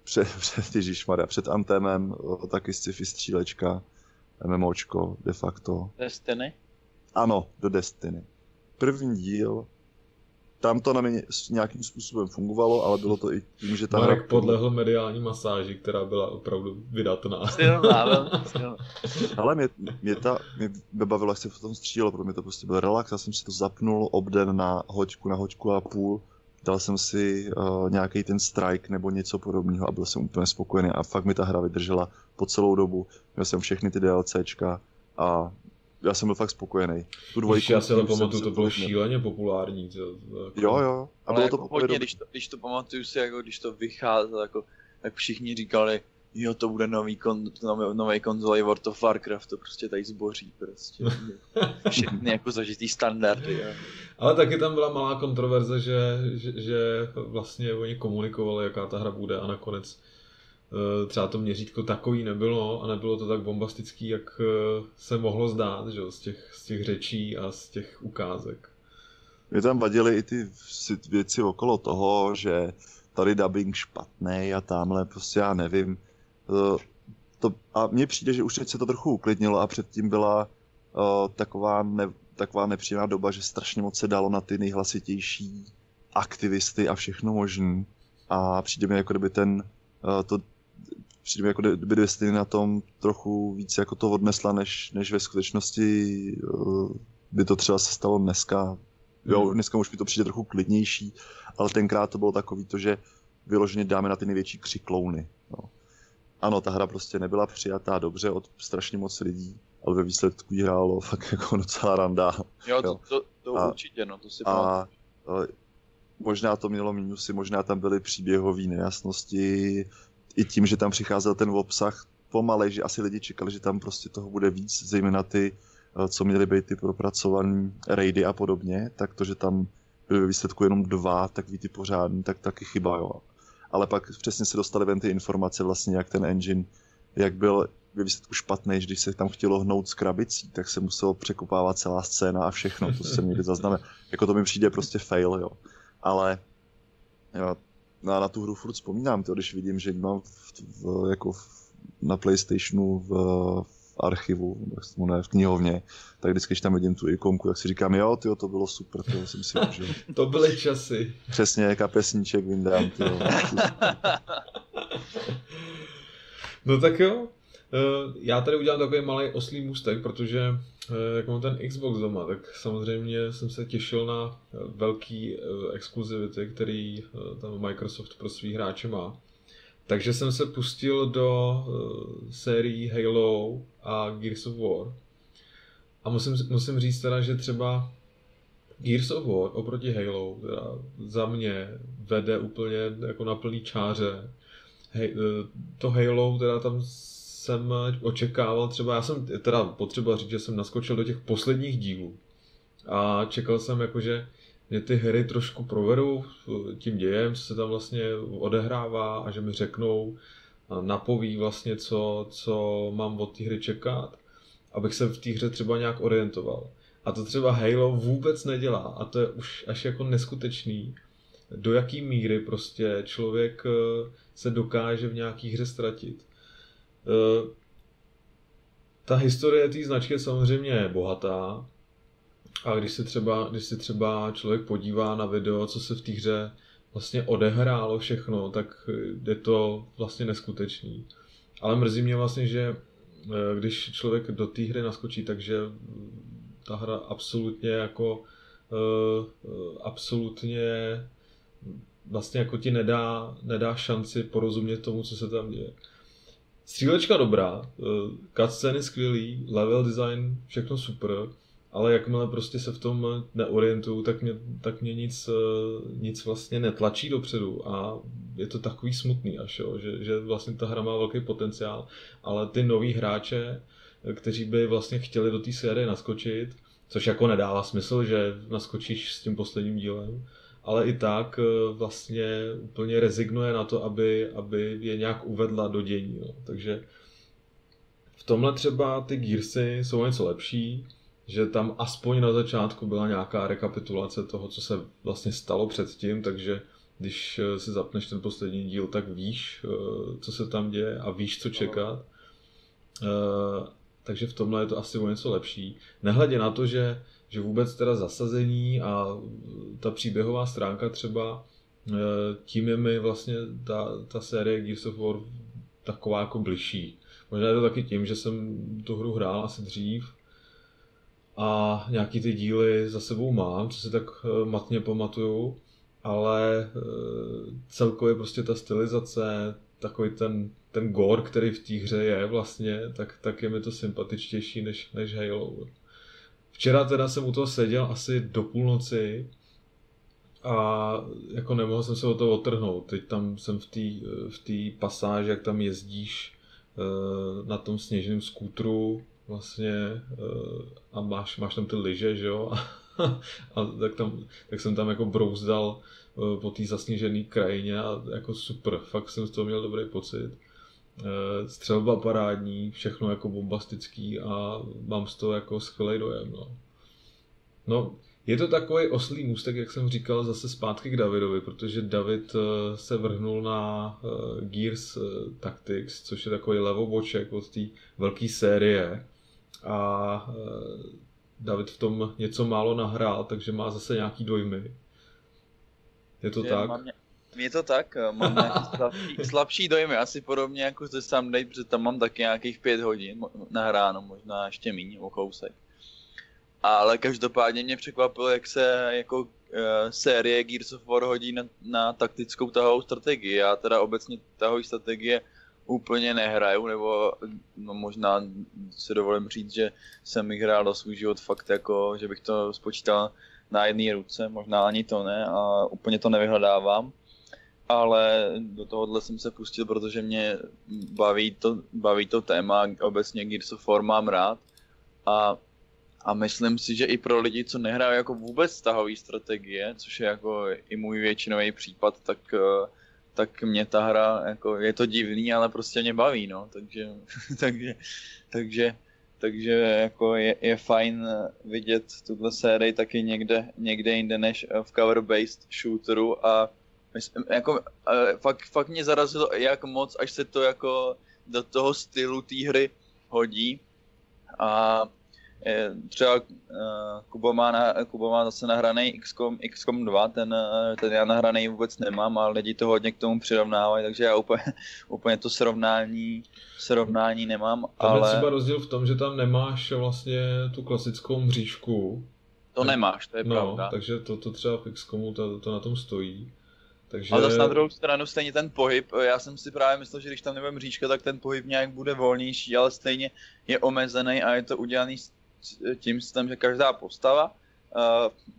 [SPEAKER 3] před, před Ježišmarja, před Antemem, taky sci-fi střílečka, MMOčko de facto.
[SPEAKER 2] Destiny?
[SPEAKER 3] Ano, do Destiny. První díl, tam to na mě nějakým způsobem fungovalo, ale bylo to i tím, že ta
[SPEAKER 1] Marek hra... podlehl mediální masáži, která byla opravdu vydatná.
[SPEAKER 3] ale mě, mě, ta, mě bavilo, jak se v tom střílelo, pro mě to prostě byl relax, já jsem si to zapnul obden na hoďku, na hoďku a půl, dal jsem si uh, nějaký ten strike nebo něco podobného a byl jsem úplně spokojený a fakt mi ta hra vydržela po celou dobu. Měl jsem všechny ty DLCčka a já jsem byl fakt spokojený.
[SPEAKER 1] Tu dvojku, já si ale pamatuju, to bylo šíleně populární. To,
[SPEAKER 3] to jako... Jo, jo.
[SPEAKER 2] A ale bylo jako to hodně, když to, když to pamatuju si, jako když to vycházelo, jako, tak všichni říkali, jo, to bude nový, kon, nový, nový konzole World of Warcraft, to prostě tady zboří, prostě. Všechny jako zažitý standardy. Jo.
[SPEAKER 1] Ale taky tam byla malá kontroverze, že, že, že vlastně oni komunikovali, jaká ta hra bude a nakonec třeba to měřítko takový nebylo a nebylo to tak bombastický, jak eh, se mohlo zdát, že? Z, těch, z těch řečí a z těch ukázek.
[SPEAKER 3] Mě tam vadily i ty věci okolo toho, že tady dubbing špatný a tamhle prostě já nevím. Eh, to, a mně přijde, že už teď se to trochu uklidnilo a předtím byla uh, taková, ne, taková nepříjemná doba, že strašně moc se dalo na ty nejhlasitější aktivisty a všechno možný. A přijde mi jako kdyby ten, uh, to přijde jako kdyby Destiny na tom trochu víc jako to odnesla, než, než ve skutečnosti uh, by to třeba se stalo dneska. Jo, hmm. dneska už mi to přijde trochu klidnější, ale tenkrát to bylo takový to, že vyloženě dáme na ty největší křiklouny. No. Ano, ta hra prostě nebyla přijatá dobře od strašně moc lidí, ale ve výsledku jí hrálo fakt jako docela randa.
[SPEAKER 2] Jo, to, to, to a, určitě, no, to si a,
[SPEAKER 3] a, možná to mělo mínusy, možná tam byly příběhové nejasnosti, i tím, že tam přicházel ten obsah pomalej, že asi lidi čekali, že tam prostě toho bude víc, zejména ty, eh, co měly být ty propracované raidy a podobně, tak to, že tam byly ve výsledku jenom dva takový ty pořádný, tak taky chyba, jo. Ale pak přesně se dostaly ven ty informace vlastně, jak ten engine, jak byl ve výsledku špatný, že když se tam chtělo hnout s krabicí, tak se muselo překopávat celá scéna a všechno, to jsem někdy zaznamenal. Jako to mi přijde prostě fail, jo. Ale jo, na, na tu hru furt vzpomínám, to, když vidím, že mám v, v, jako v, na Playstationu v, v archivu, tak se ne, v knihovně, tak vždycky, když tam vidím tu ikonku, tak si říkám, jo, tyjo, to bylo super, to jsem si užil.
[SPEAKER 1] to byly časy.
[SPEAKER 3] Přesně, kapesníček vyndám, tyjo.
[SPEAKER 1] no tak jo, eh, já tady udělám takový malý oslý můstek, protože jak mám ten Xbox doma, tak samozřejmě jsem se těšil na eh, velký eh, exkluzivity, který tam Microsoft pro svý hráče má. Takže jsem se pustil do sérií Halo a Gears of War. A musím, musím říct teda, že třeba Gears of War oproti Halo teda za mě vede úplně jako na plný čáře. Hej, to Halo teda tam jsem očekával třeba, já jsem teda potřeba říct, že jsem naskočil do těch posledních dílů a čekal jsem jako, že mě ty hry trošku provedou tím dějem, co se tam vlastně odehrává a že mi řeknou, napoví vlastně, co, co mám od té hry čekat, abych se v té hře třeba nějak orientoval. A to třeba Halo vůbec nedělá a to je už až jako neskutečný, do jaký míry prostě člověk eh, se dokáže v nějaký hře ztratit. Eh, ta historie té značky je samozřejmě bohatá a když se třeba, když se třeba člověk podívá na video, co se v té hře vlastně odehrálo všechno, tak je to vlastně neskutečný. Ale mrzí mě vlastně, že eh, když člověk do té hry naskočí, takže ta hra absolutně jako uh, absolutně vlastně jako ti nedá, nedá šanci porozumět tomu, co se tam děje. Střílečka dobrá, eh, cutscény skvělý, level design, všechno super, ale jakmile prostě se v tom neorientuju, tak mě, tak mě nic, eh, nic vlastně netlačí dopředu a je to takový smutný až, jo, že, že vlastně ta hra má velký potenciál, ale ty noví hráče, eh, kteří by vlastně chtěli do té série naskočit, což jako nedává smysl, že naskočíš s tím posledním dílem, ale i tak eh, vlastně úplně rezignuje na to, aby, aby je nějak uvedla do dění. No. Takže v tomhle třeba ty Gearsy jsou něco lepší, že tam aspoň na začátku byla nějaká rekapitulace toho, co se vlastně stalo předtím, takže když eh, si zapneš ten poslední díl, tak víš, eh, co se tam děje a víš, co čekat. Takže v tomhle je to asi o něco lepší. Nehledě na to, že, že vůbec teda zasazení a ta příběhová stránka třeba, tím je mi vlastně ta, ta série Gears of War taková jako bližší. Možná je to taky tím, že jsem tu hru hrál asi dřív a nějaký ty díly za sebou mám, co si tak matně pamatuju, ale celkově prostě ta stylizace, takový ten ten gore, který v té hře je vlastně, tak, tak je mi to sympatičtější než, než Halo. Včera teda jsem u toho seděl asi do půlnoci a jako nemohl jsem se o to otrhnout. Teď tam jsem v té v tý pasáži, jak tam jezdíš eh, na tom sněžném skútru vlastně eh, a máš, máš tam ty lyže, že jo? a tak, tam, tak jsem tam jako brouzdal eh, po té zasněžené krajině a jako super, fakt jsem z toho měl dobrý pocit. Eh, střelba parádní, všechno jako bombastický a mám z toho jako skvělý dojem. No. no, je to takový oslý můstek, jak jsem říkal, zase zpátky k Davidovi, protože David eh, se vrhnul na eh, Gears Tactics, což je takový levoboček od té velké série a David v tom něco málo nahrál, takže má zase nějaký dojmy. Je to je, tak? Mám,
[SPEAKER 2] je to tak, eh, mám nějaký slabší, slabší dojmy, asi podobně jako ze Someday, protože tam mám taky nějakých pět hodin nahráno, možná ještě méně o kousek. Ale každopádně mě překvapilo, jak se jako uh, série Gears of War hodí na, na taktickou tahovou strategii. Já teda obecně tahové strategie úplně nehraju, nebo no, možná si dovolím říct, že jsem jich hrál do svůj život fakt jako, že bych to spočítal na jedné ruce, možná ani to ne a úplně to nevyhledávám ale do tohohle jsem se pustil, protože mě baví to, baví to téma, obecně Gears of War mám rád. A, a myslím si, že i pro lidi, co nehrají jako vůbec stahové strategie, což je jako i můj většinový případ, tak, eh, tak mě ta hra, jako je to divný, ale prostě mě baví, no, takže, takže, takže, takže jako je, je fajn vidět tuhle sérii taky někde, někde jinde než v cover-based shooteru a Myslím, jako, uh, fakt, fakt mě zarazilo, jak moc, až se to jako do toho stylu té hry hodí. A je, třeba uh, Kuba, má na, Kuba má zase nahraný XCOM, XCOM 2, ten, ten já nahraný vůbec nemám, ale lidi to hodně k tomu přirovnávají, takže já úplně, úplně to srovnání, srovnání nemám.
[SPEAKER 1] Tam
[SPEAKER 2] ale...
[SPEAKER 1] je třeba rozdíl v tom, že tam nemáš vlastně tu klasickou mřížku.
[SPEAKER 2] To nemáš, to je
[SPEAKER 1] no,
[SPEAKER 2] pravda.
[SPEAKER 1] takže to, to třeba v XCOMu to, to na tom stojí.
[SPEAKER 2] Takže... Ale zase na druhou stranu stejně ten pohyb, já jsem si právě myslel, že když tam nebude mřížka, tak ten pohyb nějak bude volnější, ale stejně je omezený a je to udělaný tím systém, že každá postava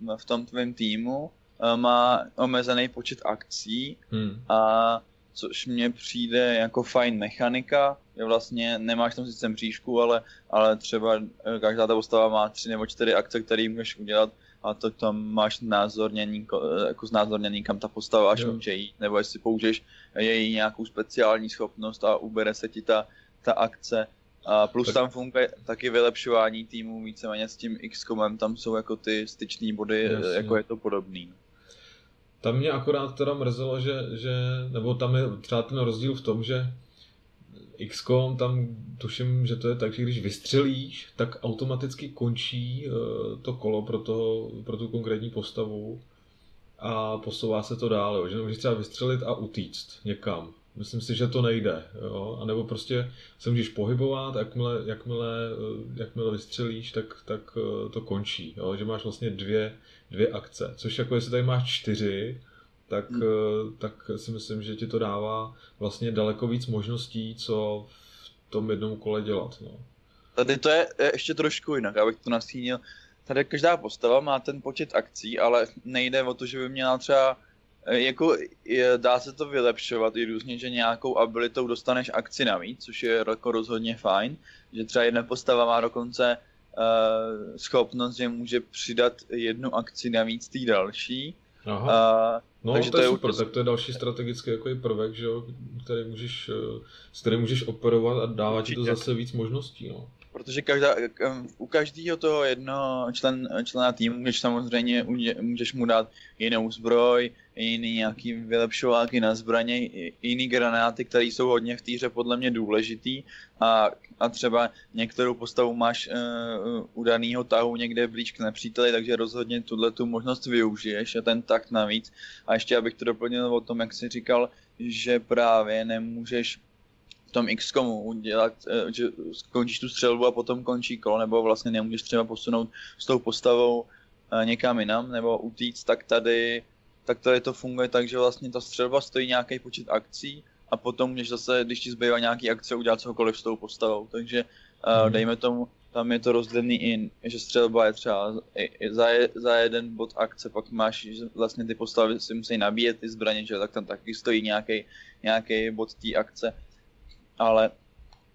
[SPEAKER 2] uh, v tom tvém týmu uh, má omezený počet akcí hmm. a což mně přijde jako fajn mechanika, je vlastně nemáš tam sice mřížku, ale, ale třeba eh, každá ta postava má tři nebo čtyři akce, které můžeš udělat a to tam máš názornění, jako znázornění, kam ta postava až jo. může jít, nebo jestli použiješ její nějakou speciální schopnost a ubere se ti ta, ta akce. A plus tak. tam funguje taky vylepšování týmu víceméně s tím XCOMem, tam jsou jako ty styční body, Jasně. jako je to podobný.
[SPEAKER 1] Tam mě akorát teda mrzelo, že, že, nebo tam je třeba ten rozdíl v tom, že XCOM, tam tuším, že to je tak, že když vystřelíš, tak automaticky končí uh, to kolo pro, toho, pro tu konkrétní postavu a posouvá se to dál, jo. že nemůžeš třeba vystřelit a utíct někam. Myslím si, že to nejde, jo? a nebo prostě se můžeš pohybovat, jakmile, jakmile, eh, jakmile vystřelíš, tak, tak eh, to končí, jo? že máš vlastně dvě, dvě akce, což jako jestli tady máš čtyři, tak, hmm. Eh, tak si myslím, že ti to dává vlastně daleko víc možností, co v tom jednom kole dělat. No.
[SPEAKER 2] Tady to je ještě trošku jinak, abych to nastínil. Tady každá postava má ten počet akcí, ale nejde o to, že by měla třeba eh, jako je, dá se to vylepšovat i různě, že nějakou abilitou dostaneš akci navíc, což je jako rozhodně fajn, že třeba jedna postava má dokonce uh, schopnost, že může přidat jednu akci navíc té další.
[SPEAKER 1] Aha. Uh, No, Takže to, je, to je super, tak to je další strategický jako prvek, že jo, který můžeš, eh, s kterým můžeš operovat a dávat ti to zase víc možností, no.
[SPEAKER 2] Protože každá, u každého toho jedno člen, člena týmu, když samozřejmě můžeš mu dát jinou zbroj, jiný nějaký vylepšováky na zbraně, jiný granáty, které jsou hodně v týře podle mě důležitý a, a třeba některou postavu máš uh, u daného tahu někde blíž k nepříteli, takže rozhodně tuhle tu možnost využiješ a ten takt navíc. A ještě abych to doplnil o tom, jak jsi říkal, že právě nemůžeš v tom XCOMu udělat, uh, že skončíš tu střelbu a potom končí kolo, nebo vlastně nemůžeš třeba posunout s tou postavou uh, někam jinam, nebo utíct, tak tady tak tady to funguje tak, že vlastně ta střelba stojí nějaký počet akcí a potom můžeš zase, když ti zbývá nějaký akce, udělat cokoliv s tou postavou. Takže uh, dejme tomu, tam je to rozdělený i, že střelba je třeba za, je, za jeden bod akce, pak máš, že vlastně ty postavy si musí nabíjet ty zbraně, že tak tam taky stojí nějaký, nějaký bod té akce. Ale,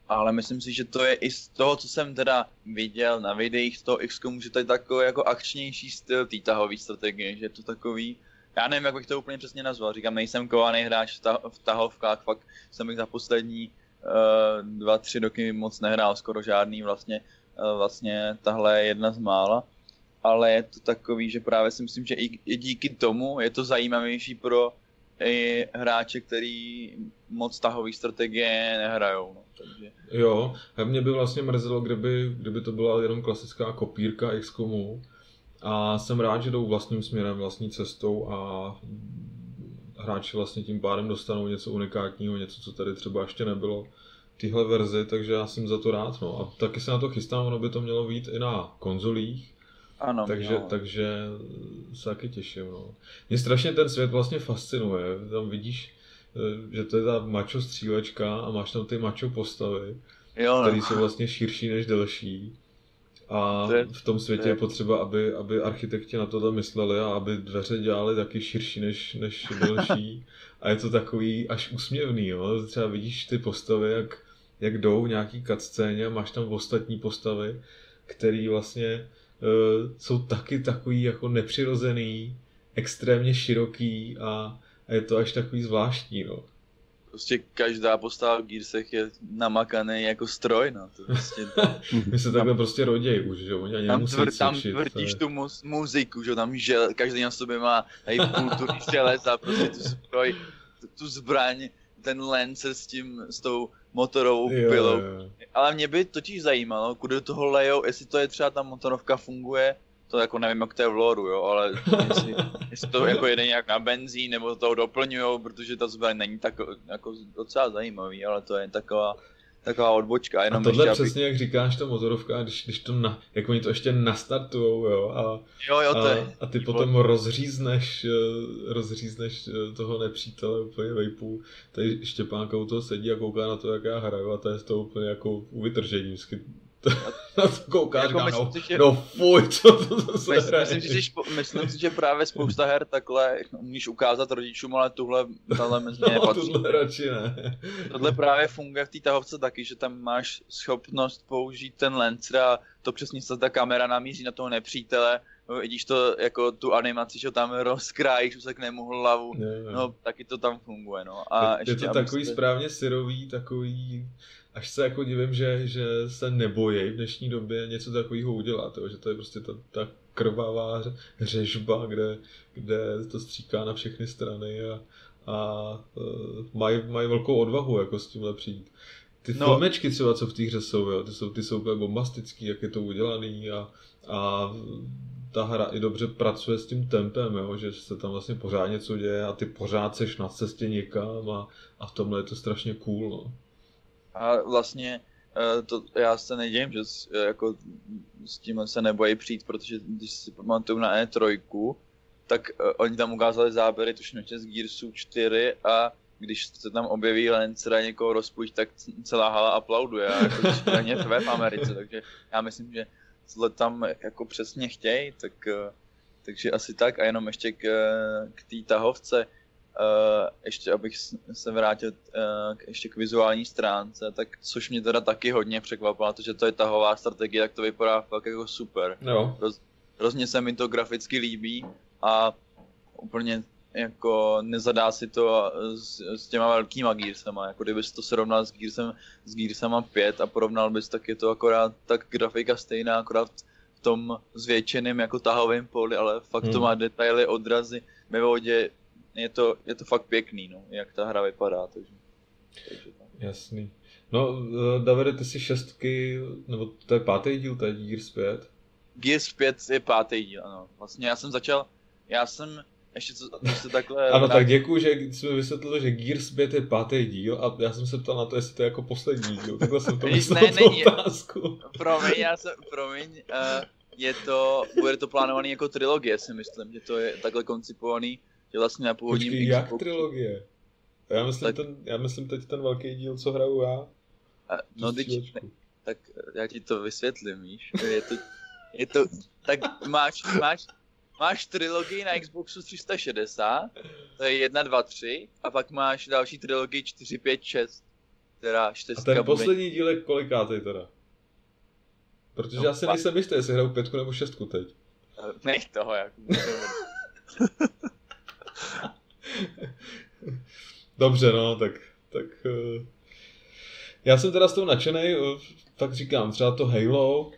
[SPEAKER 2] ale myslím si, že to je i z toho, co jsem teda viděl na videích z toho XCOMu, že to je takový jako akčnější styl té tahové strategie, že je to takový, já nevím, jak bych to úplně přesně nazval. Říkám, nejsem kovaný hráč v, ta, v tahovkách, fakt jsem bych za poslední uh, dva, tři roky moc nehrál, skoro žádný vlastně. Uh, vlastně tahle je jedna z mála. Ale je to takový, že právě si myslím, že i, i díky tomu je to zajímavější pro i hráče, který moc tahový strategie nehrajou. No, takže...
[SPEAKER 1] Jo, mě by vlastně mrzelo, kdyby, kdyby to byla jenom klasická kopírka XCOMu, a jsem rád, že jdou vlastním směrem, vlastní cestou a hráči vlastně tím pádem dostanou něco unikátního, něco, co tady třeba ještě nebylo v téhle verzi, takže já jsem za to rád. No. A taky se na to chystám, ono by to mělo být i na konzolích,
[SPEAKER 2] ano,
[SPEAKER 1] takže, takže se taky těším. No. Mě strašně ten svět vlastně fascinuje. Tam vidíš, eh, že to je ta mačo střílečka a máš tam ty mačo postavy, jo, no. které jsou vlastně širší než delší. A v tom světě je potřeba, aby, aby architekti na tohle mysleli a aby dveře dělali taky širší než, než delší. A je to takový až úsměvný, jo? Třeba vidíš ty postavy, jak, jak jdou v nějaký cutscéně a máš tam ostatní postavy, který vlastně uh, jsou taky takový jako nepřirozený, extrémně široký a, a je to až takový zvláštní, no
[SPEAKER 2] prostě každá postava v Gearsech je namakaný jako stroj, no. To prostě...
[SPEAKER 1] My se takhle prostě rodějí už, že oni ani
[SPEAKER 2] tam, tvr, tam tvrdíš tu mu, muziku, že tam žel, každý na sobě má tady půl železa, prostě tu zbroj, tu, tu zbraň, ten Lancer s tím, s tou motorovou jo, pilou. Jo. Ale mě by totiž zajímalo, kudy do toho lejou, jestli to je třeba ta motorovka funguje to jako nevím, jak to je v loru, jo, ale jestli, jestli to jako jede nějak na benzín, nebo to doplňují, protože ta zbraň není tak jako docela zajímavý, ale to je taková, taková odbočka. Jenom
[SPEAKER 1] a tohle ještě, přesně, aby... jak říkáš, ta motorovka, když, když to, na, jak oni to ještě nastartujou, jo, a,
[SPEAKER 2] jo, jo, to
[SPEAKER 1] a, je. a ty potom rozřízneš, eh, rozřízneš eh, toho nepřítele úplně vejpů. Tady Štěpánka u toho sedí a kouká na to, jak já hraju a to je z toho úplně jako u vytržení. Vždycky na to koukáš, jako myslím, no, že... no fuj, co to zase
[SPEAKER 2] myslím, myslím, si, že, myslím si, že právě spousta her takhle umíš ukázat rodičům, ale tuhle, tahle mezi
[SPEAKER 1] no, nepatří. Tohle radši ne.
[SPEAKER 2] Tohle právě funguje v té tahovce taky, že tam máš schopnost použít ten Lancer a to přesně se ta kamera namíří na toho nepřítele, vidíš to jako tu animaci, že tam rozkrájíš usekne mu hlavu, ne, ne. no taky to tam funguje, no. A
[SPEAKER 1] je, ještě, je to takový jste... správně syrový, takový až se jako divím, že, že se nebojí v dnešní době něco takového udělat, jo? že to je prostě ta, ta krvavá řežba, kde, kde to stříká na všechny strany a, a uh, mají maj velkou odvahu jako s tímhle přijít. Ty no. filmečky třeba, co v té hře jsou, jo? Ty, jsou, ty jsou úplně bombastický, jak je to udělaný a, a ta hra i dobře pracuje s tím tempem, jo? že se tam vlastně pořád něco děje a ty pořád seš na cestě někam a, a v tomhle je to strašně cool. No.
[SPEAKER 2] A vlastně eh, to, já se nedělím, že s, eh, jako s tím se nebojí přijít, protože když si pamatuju na E3, tak uh, oni tam ukázali záběry tuším z Gearsu 4 a když se tam objeví Lancer a někoho rozpůjč, tak celá hala aplauduje a jako to je v Americe, takže já myslím, že tohle tam jako přesně chtějí, tak, takže asi tak a jenom ještě k, k té tahovce, Uh, ještě abych se vrátil uh, k, ještě k vizuální stránce, tak což mě teda taky hodně překvapilo, to, že to je tahová strategie, tak to vypadá fakt jako super.
[SPEAKER 1] Jo. Roz,
[SPEAKER 2] hrozně se mi to graficky líbí a úplně jako nezadá si to s, s těma velkýma Gearsama, jako kdybys to srovnal s Gearsem, s Gearsama 5 a porovnal bys, tak je to akorát tak grafika stejná, akorát v tom zvětšeném jako tahovém poli, ale fakt hmm. to má detaily, odrazy ve vodě, je to, je to fakt pěkný, no, jak ta hra vypadá, takže, takže tak.
[SPEAKER 1] Jasný. No, eh, Davide, ty jsi šestky, nebo to je pátý díl, to je Gears 5?
[SPEAKER 2] Gears 5 je pátý díl, ano. Vlastně já jsem začal, já jsem, ještě co, když se takhle...
[SPEAKER 1] ano, tak děkuji, že jsi mi vysvětlil, že Gears 5 je pátý díl a já jsem se ptal na to, jestli to je jako poslední díl. Takhle jsem to myslel ne, není, otázku.
[SPEAKER 2] Promiň, já jsem, promiň, uh, je to, bude to plánovaný jako trilogie, si myslím, že to je takhle koncipovaný, že vlastně na původním
[SPEAKER 1] Počkej, jak trilogie? Já myslím, tak... ten, já myslím teď ten velký díl, co hraju já.
[SPEAKER 2] A, no, teď, tak já ti to vysvětlím, víš. Je to, je to, tak máš, máš, máš trilogii na Xboxu 360, to je 1, 2, 3, a pak máš další trilogii 4, 5, 6, která čtyřka
[SPEAKER 1] A ten poslední díl je kolikátej teda? Protože no, já si pak... nejsem jistý, jestli hraju pětku nebo šestku teď.
[SPEAKER 2] Nech toho, jak
[SPEAKER 1] Dobře, no, tak, tak uh, já jsem teda s tou nadšený, tak říkám, třeba to Halo,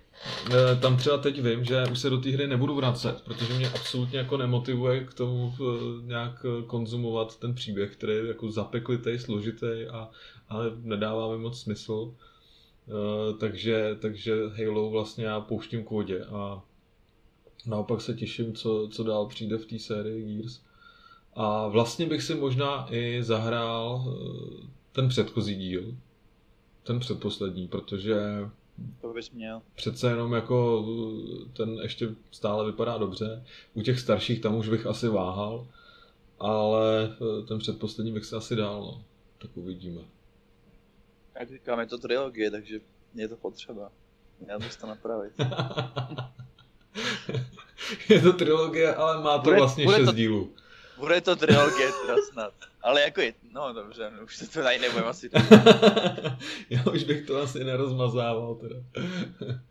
[SPEAKER 1] Eh, tam třeba teď vím, že už se do té hry nebudu vracet, protože mě absolutně jako nemotivuje k tomu eh, nějak eh, konzumovat ten příběh, který je jako zapeklitý, složitý a, a nedává mi moc smysl. takže, takže Halo vlastně já pouštím k vodě a naopak se těším, co, co dál přijde v té sérii Gears. A vlastně bych si možná i zahrál ten předchozí díl, ten předposlední, protože
[SPEAKER 2] to bys měl.
[SPEAKER 1] Přece jenom jako ten ještě stále vypadá dobře. U těch starších tam už bych asi váhal, ale eh, ten předposlední bych se asi dál, no. Tak uvidíme.
[SPEAKER 2] Jak říkám, je to trilogie, takže je to potřeba. Já bych to napravit.
[SPEAKER 1] je to trilogie, ale má to bude, vlastně bude šest to, dílů.
[SPEAKER 2] Bude to trilogie teda snad. Ale jako je, no dobře, už se to tady nebudem asi
[SPEAKER 1] Já už bych to asi nerozmazával teda.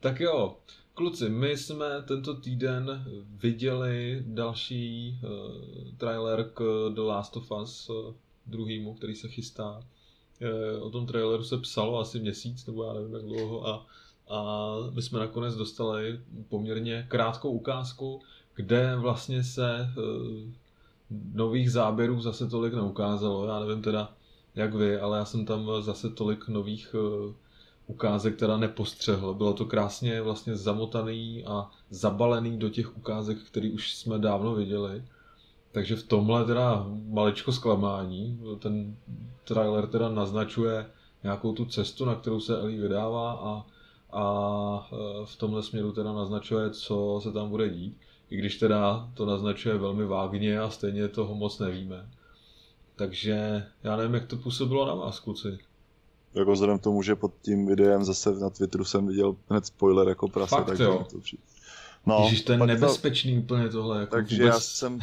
[SPEAKER 1] tak jo, kluci, my jsme tento týden viděli další uh, trailer k The Last of Us uh, druhýmu, který se chystá. Uh, o tom traileru se psalo asi měsíc, nebo já nevím jak dlouho a a my jsme nakonec dostali poměrně krátkou ukázku, kde vlastně se nových záběrů zase tolik neukázalo. Já nevím teda, jak vy, ale já jsem tam zase tolik nových uh, ukázek teda nepostřehl. Bylo to krásně vlastně zamotaný a zabalený do těch ukázek, které už jsme dávno viděli. Takže v tomhle teda maličko zklamání. Ten trailer teda naznačuje nějakou tu cestu, na kterou se Ellie vydává a, a eh, v tomhle směru teda naznačuje, co se tam bude dít i když teda to naznačuje velmi vágně a stejně toho moc nevíme. Takže já nevím, jak to působilo na vás, kluci.
[SPEAKER 3] Jako vzhledem k tomu, že pod tím videem zase na Twitteru jsem viděl hned spoiler jako prase.
[SPEAKER 1] Fakt jo. To přijde. No, Ježiš, to je nebezpečný to... úplně tohle. Jako
[SPEAKER 3] Takže vůbec... já jsem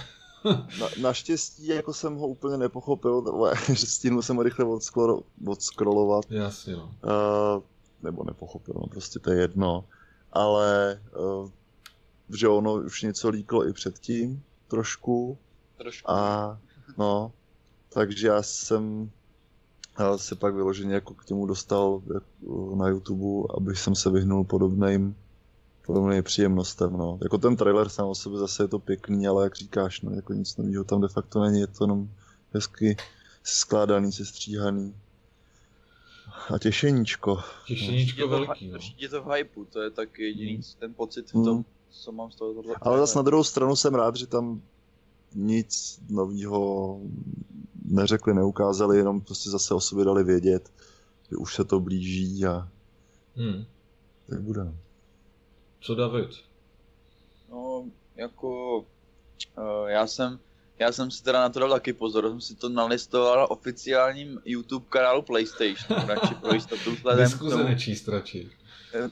[SPEAKER 3] na, naštěstí jako jsem ho úplně nepochopil, že stihnul jsem ho rychle odskrolo, odskrolovat.
[SPEAKER 1] Jasně no.
[SPEAKER 3] Uh, nebo nepochopil, no prostě to je jedno. Ale uh, že ono už něco líklo i předtím, trošku.
[SPEAKER 2] Trošku.
[SPEAKER 3] A no, takže já jsem já se pak vyloženě jako k němu dostal na YouTube, abych jsem se vyhnul podobným podobným příjemnostem, no. Jako ten trailer sám o sobě zase je to pěkný, ale jak říkáš, no, jako nic nového tam de facto není, je to jenom hezky skládaný, sestříhaný. A těšeníčko.
[SPEAKER 1] Těšeníčko
[SPEAKER 2] no.
[SPEAKER 1] velký, no.
[SPEAKER 2] Je to v hypeu, to je tak jediný mm. ten pocit v tom, mm co mám z toho
[SPEAKER 3] tohle. Ale zase na druhou stranu jsem rád, že tam nic nového neřekli, neukázali, jenom prostě zase o sobě dali vědět, že už se to blíží a hmm. tak bude. No.
[SPEAKER 1] Co David?
[SPEAKER 2] No, jako uh, já jsem já jsem si teda na to dal taky pozor, jsem si to nalistoval oficiálním YouTube kanálu PlayStation, radši pro jistotu
[SPEAKER 1] vzhledem k tomu. nečíst radši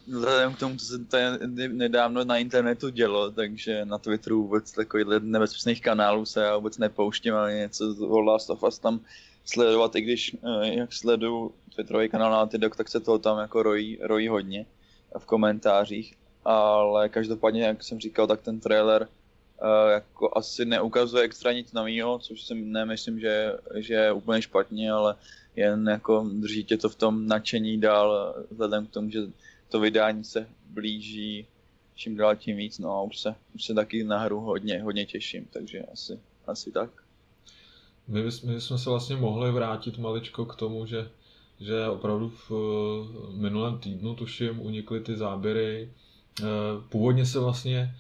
[SPEAKER 2] vzhledem k tomu, co se tady nedávno na internetu dělo, takže na Twitteru vůbec takovýchhle nebezpečných kanálů se já vůbec nepouštím, ale něco z Last of Us tam sledovat, i když eh, jak sleduju Twitterový kanál na Tidok, tak se toho tam jako rojí, rojí hodně v komentářích, ale každopádně, jak jsem říkal, tak ten trailer uh, jako asi neukazuje extra nic nového, což si nemyslím, že, že je úplně špatně, ale jen jako drží tě to v tom nadšení dál, vzhledem k tomu, že to vydání se blíží čím dál tím víc, no a už se, už se taky na hru hodně, hodně těším, takže asi, asi tak.
[SPEAKER 1] my, my jsme se vlastně mohli vrátit maličko k tomu, že, že opravdu v minulém týdnu, tuším, unikly ty záběry. Původně se vlastně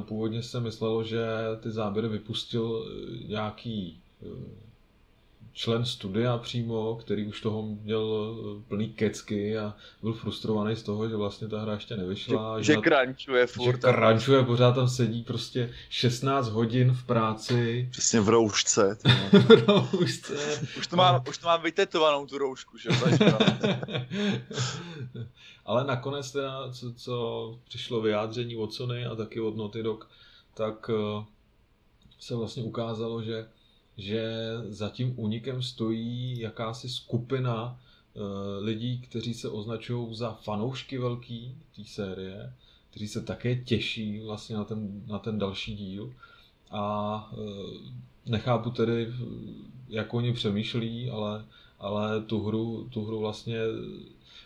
[SPEAKER 1] Původně se myslelo, že ty záběry vypustil nějaký člen studia přímo, který už toho měl eh, plný kecky a byl frustrovaný z toho, že vlastně ta hra ještě nevyšla.
[SPEAKER 2] Že, že, že crunchuje furt.
[SPEAKER 1] Že crunchuje, pořád tam sedí prostě 16 hodin v práci.
[SPEAKER 3] Přesně v roušce.
[SPEAKER 1] v roušce.
[SPEAKER 2] Už to má, už to má vytetovanou tu roušku, že?
[SPEAKER 1] Ale nakonec teda, co, co přišlo vyjádření od Sony a taky od Naughty Dog, tak uh, se vlastně ukázalo, že že za tím únikem stojí jakási skupina uh, lidí, kteří se označují za fanoušky velký té série, kteří se také těší vlastně na ten, na ten další díl. A uh, nechápu tedy, jak oni přemýšlí, ale, ale tu hru, tu hru vlastně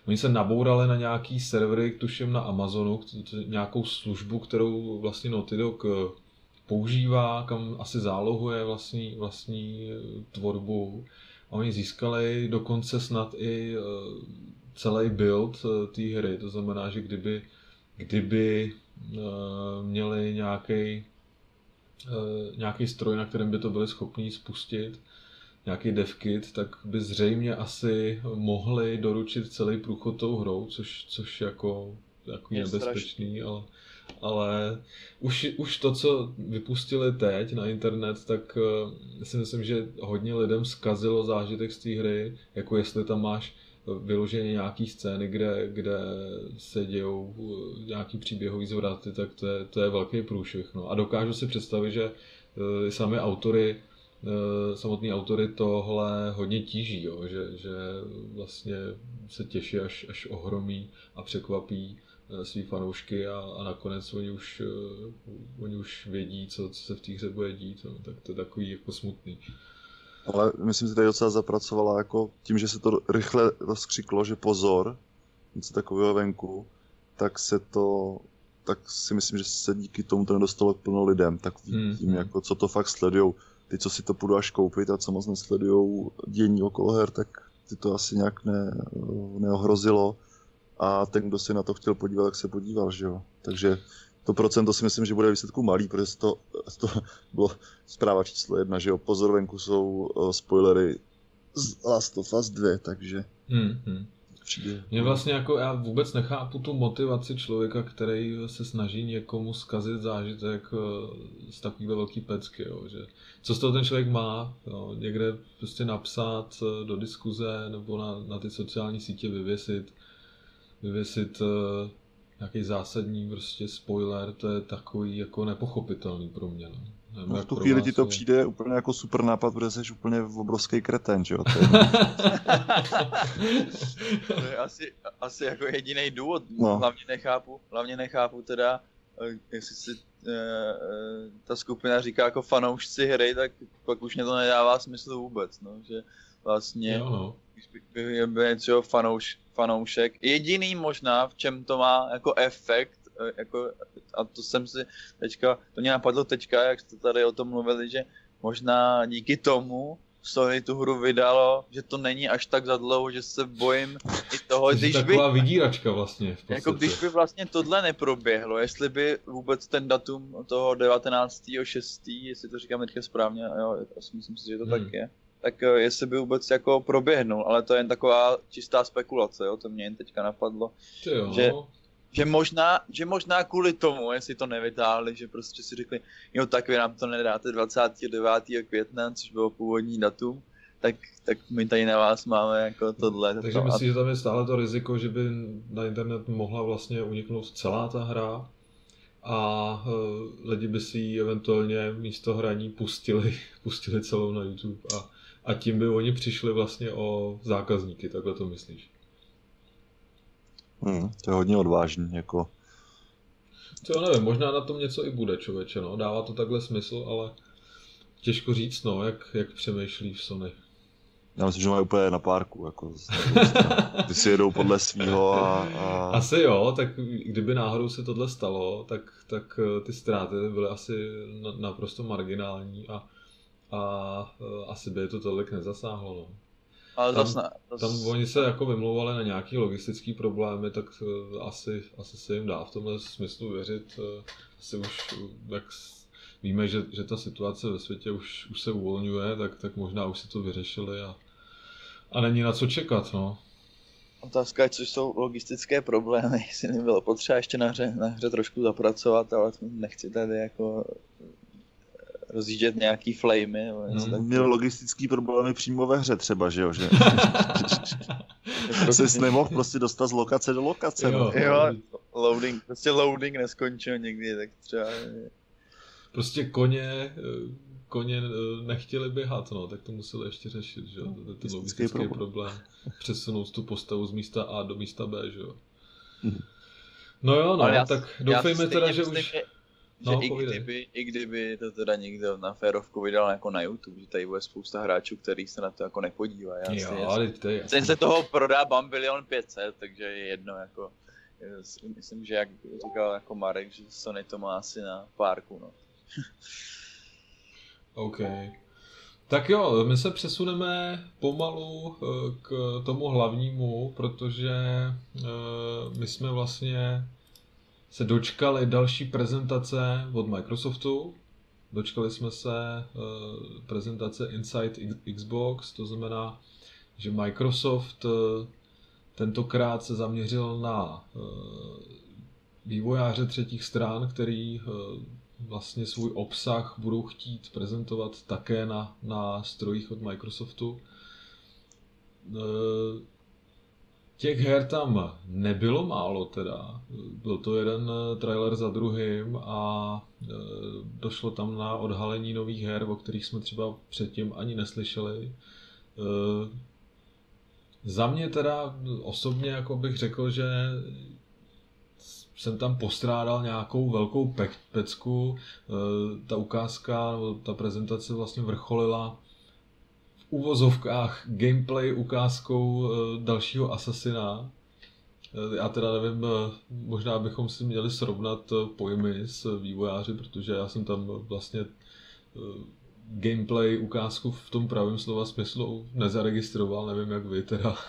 [SPEAKER 1] Oni se nabourali na nějaký servery, tuším na Amazonu, nějakou službu, kterou vlastně Naughty Dog eh, používá, kam asi zálohuje vlastní, vlastní eh, tvorbu. A oni získali dokonce snad i eh, celý build eh, té hry, to znamená, že kdyby, kdyby měli nějaký nějaký stroj, na kterém by to byli schopni spustit, nějaký devkit, tak by zřejmě asi mohli doručit celý průchod tou hrou, což, což jako, jako je nebezpečný, ale, ale už, už to, co vypustili teď na internet, tak uh, si myslím, že hodně lidem zkazilo zážitek z té hry, jako jestli tam máš vyloženě nějaký scény, kde, kde se dějou uh, nějaký příběhový zvraty, tak to je, to je velký průšvih. No. A dokážu si představit, že uh, sami autory samotní autory tohle hodně tíží, jo? Že, že vlastně se těší, až, až ohromí a překvapí Eh, svý fanoušky a, a nakonec oni už, uh, oni už vědí, co, co se v té hře bude dít, no, tak to je takový jako smutný.
[SPEAKER 3] Ale myslím, že tady docela zapracovala jako tím, že se to rychle rozkřiklo, že pozor, něco takového venku, tak se to, tak si myslím, že se díky tomu to nedostalo plno lidem, tak vidím, hmm, hmm. jako co to fakt sledujou. Ty, co si to půjdu až koupit a co moc nesledujou dění okolo her, tak ty to asi nějak ne, neohrozilo a ten, kdo se na to chtěl podívat, tak se podíval, že jo. Takže to procento si myslím, že bude výsledku malý, protože to, to bylo zpráva číslo jedna, že jo, pozor venku jsou uh, spoilery z Last of Us 2, takže
[SPEAKER 1] hmm, hmm. Přijde. Mě vlastně jako, já vůbec nechápu tu motivaci člověka, který se snaží někomu zkazit zážitek z takovýhle velký pecky, jo, že co z toho ten člověk má, jo, někde prostě napsat do diskuze nebo na, na ty sociální sítě vyvěsit, vyvěsit uh, nějaký zásadní prostě spoiler, to je takový jako nepochopitelný pro mě. No.
[SPEAKER 3] Nevím, no v tu chvíli ti to je... přijde úplně jako super nápad, protože jsi úplně v obrovský kreten, že jo? To
[SPEAKER 2] je, to je asi, asi jako jediný důvod, no. hlavně nechápu, hlavně nechápu teda, eh, jestli si e, e, ta skupina říká jako fanoušci hry, tak pak už mě to nedává smysl vůbec, no, že vlastně, jo, no. By něco fanouš, fanoušek. Jediný možná, v čem to má jako efekt, eh, jako, a to jsem si teďka, to mě napadlo teďka, jak jste tady o tom mluvili, že možná díky tomu Sony tu hru vydalo, že to není až tak za dlouho, že se bojím i toho,
[SPEAKER 1] Takže když taková by... vydíračka vlastně. V
[SPEAKER 2] jako když by vlastně tohle neproběhlo, jestli by vůbec ten datum toho 19.6., jestli to říkám teďka správně, jo, myslím si, že to hmm. tak je, tak eh, jestli by vůbec jako proběhnul, ale to je jen taková čistá spekulace, jo, to mě jen teďka napadlo,
[SPEAKER 1] jo.
[SPEAKER 2] že že možná, že možná kvůli tomu, jestli to nevytáhli, že prostě si řekli, jo tak vy nám to nedáte 29. května, což bylo původní datum, tak, tak my tady na vás máme jako tohle.
[SPEAKER 1] Takže to, myslíš, že tam je stále to riziko, že by na internet mohla vlastně uniknout celá ta hra a uh, lidi by si ji eventuálně místo hraní pustili, pustili celou na YouTube a a tím by oni přišli vlastně o zákazníky, takhle to myslíš?
[SPEAKER 3] Hmm, to je hodně odvážný, jako...
[SPEAKER 1] Co já nevím, možná na tom něco i bude, člověče, no. Dává to takhle smysl, ale těžko říct, no, jak, jak přemýšlí v Sony.
[SPEAKER 3] Já myslím, že mají úplně na párku, jako, ty si jedou podle svého a, a...
[SPEAKER 1] Asi jo, tak kdyby náhodou se tohle stalo, tak, tak ty ztráty byly asi naprosto marginální a a uh, asi by je to tolik nezasáhlo. No.
[SPEAKER 2] Ale
[SPEAKER 1] tam,
[SPEAKER 2] zas ne,
[SPEAKER 1] zas... tam oni se jako vymlouvali na nějaký logistický problémy, tak uh, asi, asi se jim dá v tomhle smyslu věřit. Uh, asi už, jak víme, že, že ta situace ve světě už, už se uvolňuje, tak, tak možná už si to vyřešili a, a není na co čekat, no.
[SPEAKER 2] Otázka je, co jsou logistické problémy, jestli nebylo potřeba ještě na hře, na hře trošku zapracovat, ale nechci tady jako rozjíždět nějaký flamey.
[SPEAKER 3] No. Měl logistický problémy přímo ve hře třeba, že jo? Že, že jsi nemohl prostě dostat z lokace do lokace.
[SPEAKER 2] Jo, no. jo loading, prostě loading neskončil někdy, tak třeba...
[SPEAKER 1] Prostě koně, koně nechtěli běhat, no, tak to museli ještě řešit, že jo, to je ten logistický problém. problém. Přesunout tu postavu z místa A do místa B, že jo. Mhm. No jo, no, já, tak doufejme teda, že už... Že
[SPEAKER 2] No, že i kdyby, i kdyby to teda někdo na férovku vydal jako na YouTube, že tady bude spousta hráčů, který se na to jako nepodívá. Já
[SPEAKER 1] jo, ale to je
[SPEAKER 2] jasný. se toho prodá Bambilion 500, takže je jedno jako, myslím, že jak říkal jako Marek, že Sony to má asi na párku, no.
[SPEAKER 1] OK. Tak jo, my se přesuneme pomalu eh, k tomu hlavnímu, protože eh, my jsme vlastně se dočkali další prezentace od Microsoftu. Dočkali jsme se uh, prezentace Inside Xbox, to znamená, že Microsoft uh, tentokrát se zaměřil na uh, vývojáře třetích stran, který vlastně svůj obsah budou chtít prezentovat také na, na strojích od Microsoftu. Těch her tam nebylo málo teda. Byl to jeden eh, trailer za druhým a eh, došlo tam na odhalení nových her, o kterých jsme třeba předtím ani neslyšeli. Eh, za mě teda osobně jako bych řekl, že jsem tam postrádal nějakou velkou pecku. Ta ukázka, ta prezentace vlastně vrcholila uvozovkách gameplay ukázkou eh, dalšího Assassina. Eh, já teda nevím, eh, možná bychom si měli srovnat pojmy s vývojáři, protože já jsem tam vlastně gameplay ukázku v tom pravém slova smyslu nezaregistroval, nevím jak vy teda.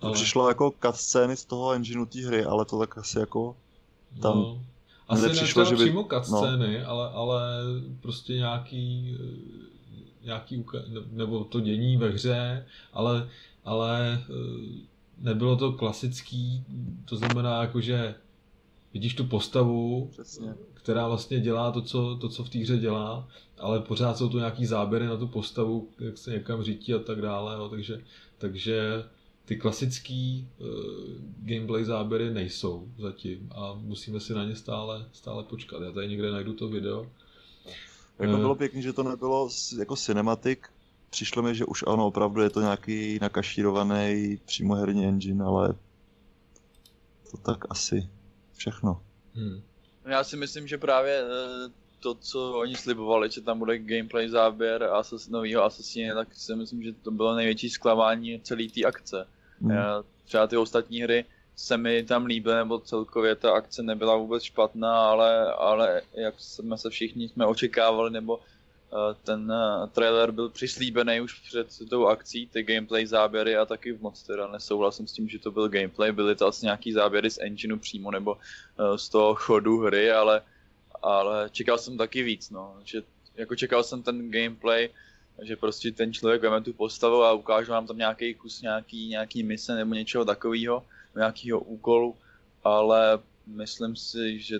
[SPEAKER 3] To ale... přišlo jako cutscény z toho engineu té hry, ale to tak asi jako tam... No.
[SPEAKER 1] Asi nepřišlo, že by... přímo cutscény, no. ale, ale prostě nějaký nějaký, nebo to dění ve hře, ale, ale eh, nebylo to klasický, to znamená jako, že vidíš tu postavu, Přesně. která vlastně dělá to co, to, co v té hře dělá, ale pořád jsou tu nějaký záběry na tu postavu, jak se někam řítí a tak dále, no, takže, takže ty klasický uh, gameplay záběry nejsou zatím a musíme si na ně stále, stále počkat. Já tady někde najdu to video,
[SPEAKER 3] jako bylo pěkný, že to nebylo jako cinematic. Přišlo mi, že už ano, opravdu je to nějaký nakašírovaný přímoherní engine, ale to tak asi všechno. Hmm.
[SPEAKER 2] Já si myslím, že právě eh, to, co oni slibovali, že tam bude gameplay záběr Asas, novýho Assassina, tak si myslím, že to bylo největší zklamání celé té akce. Hmm. Třeba ty ostatní hry se mi tam líbily, nebo celkově ta akce nebyla vůbec špatná, ale, ale jak jsme se všichni jsme očekávali, nebo uh, ten uh, trailer byl přislíbený už před tou akcí, ty gameplay záběry a taky moc teda nesouhlasím s tím, že to byl gameplay, byly to asi nějaký záběry z engineu přímo nebo uh, z toho chodu hry, ale, ale čekal jsem taky víc, no, že jako čekal jsem ten gameplay, že prostě ten člověk veme tu postavu a ukáže vám tam nějaký kus nějaký, nějaký mise nebo něčeho takového nějakého úkolu, ale myslím si, že,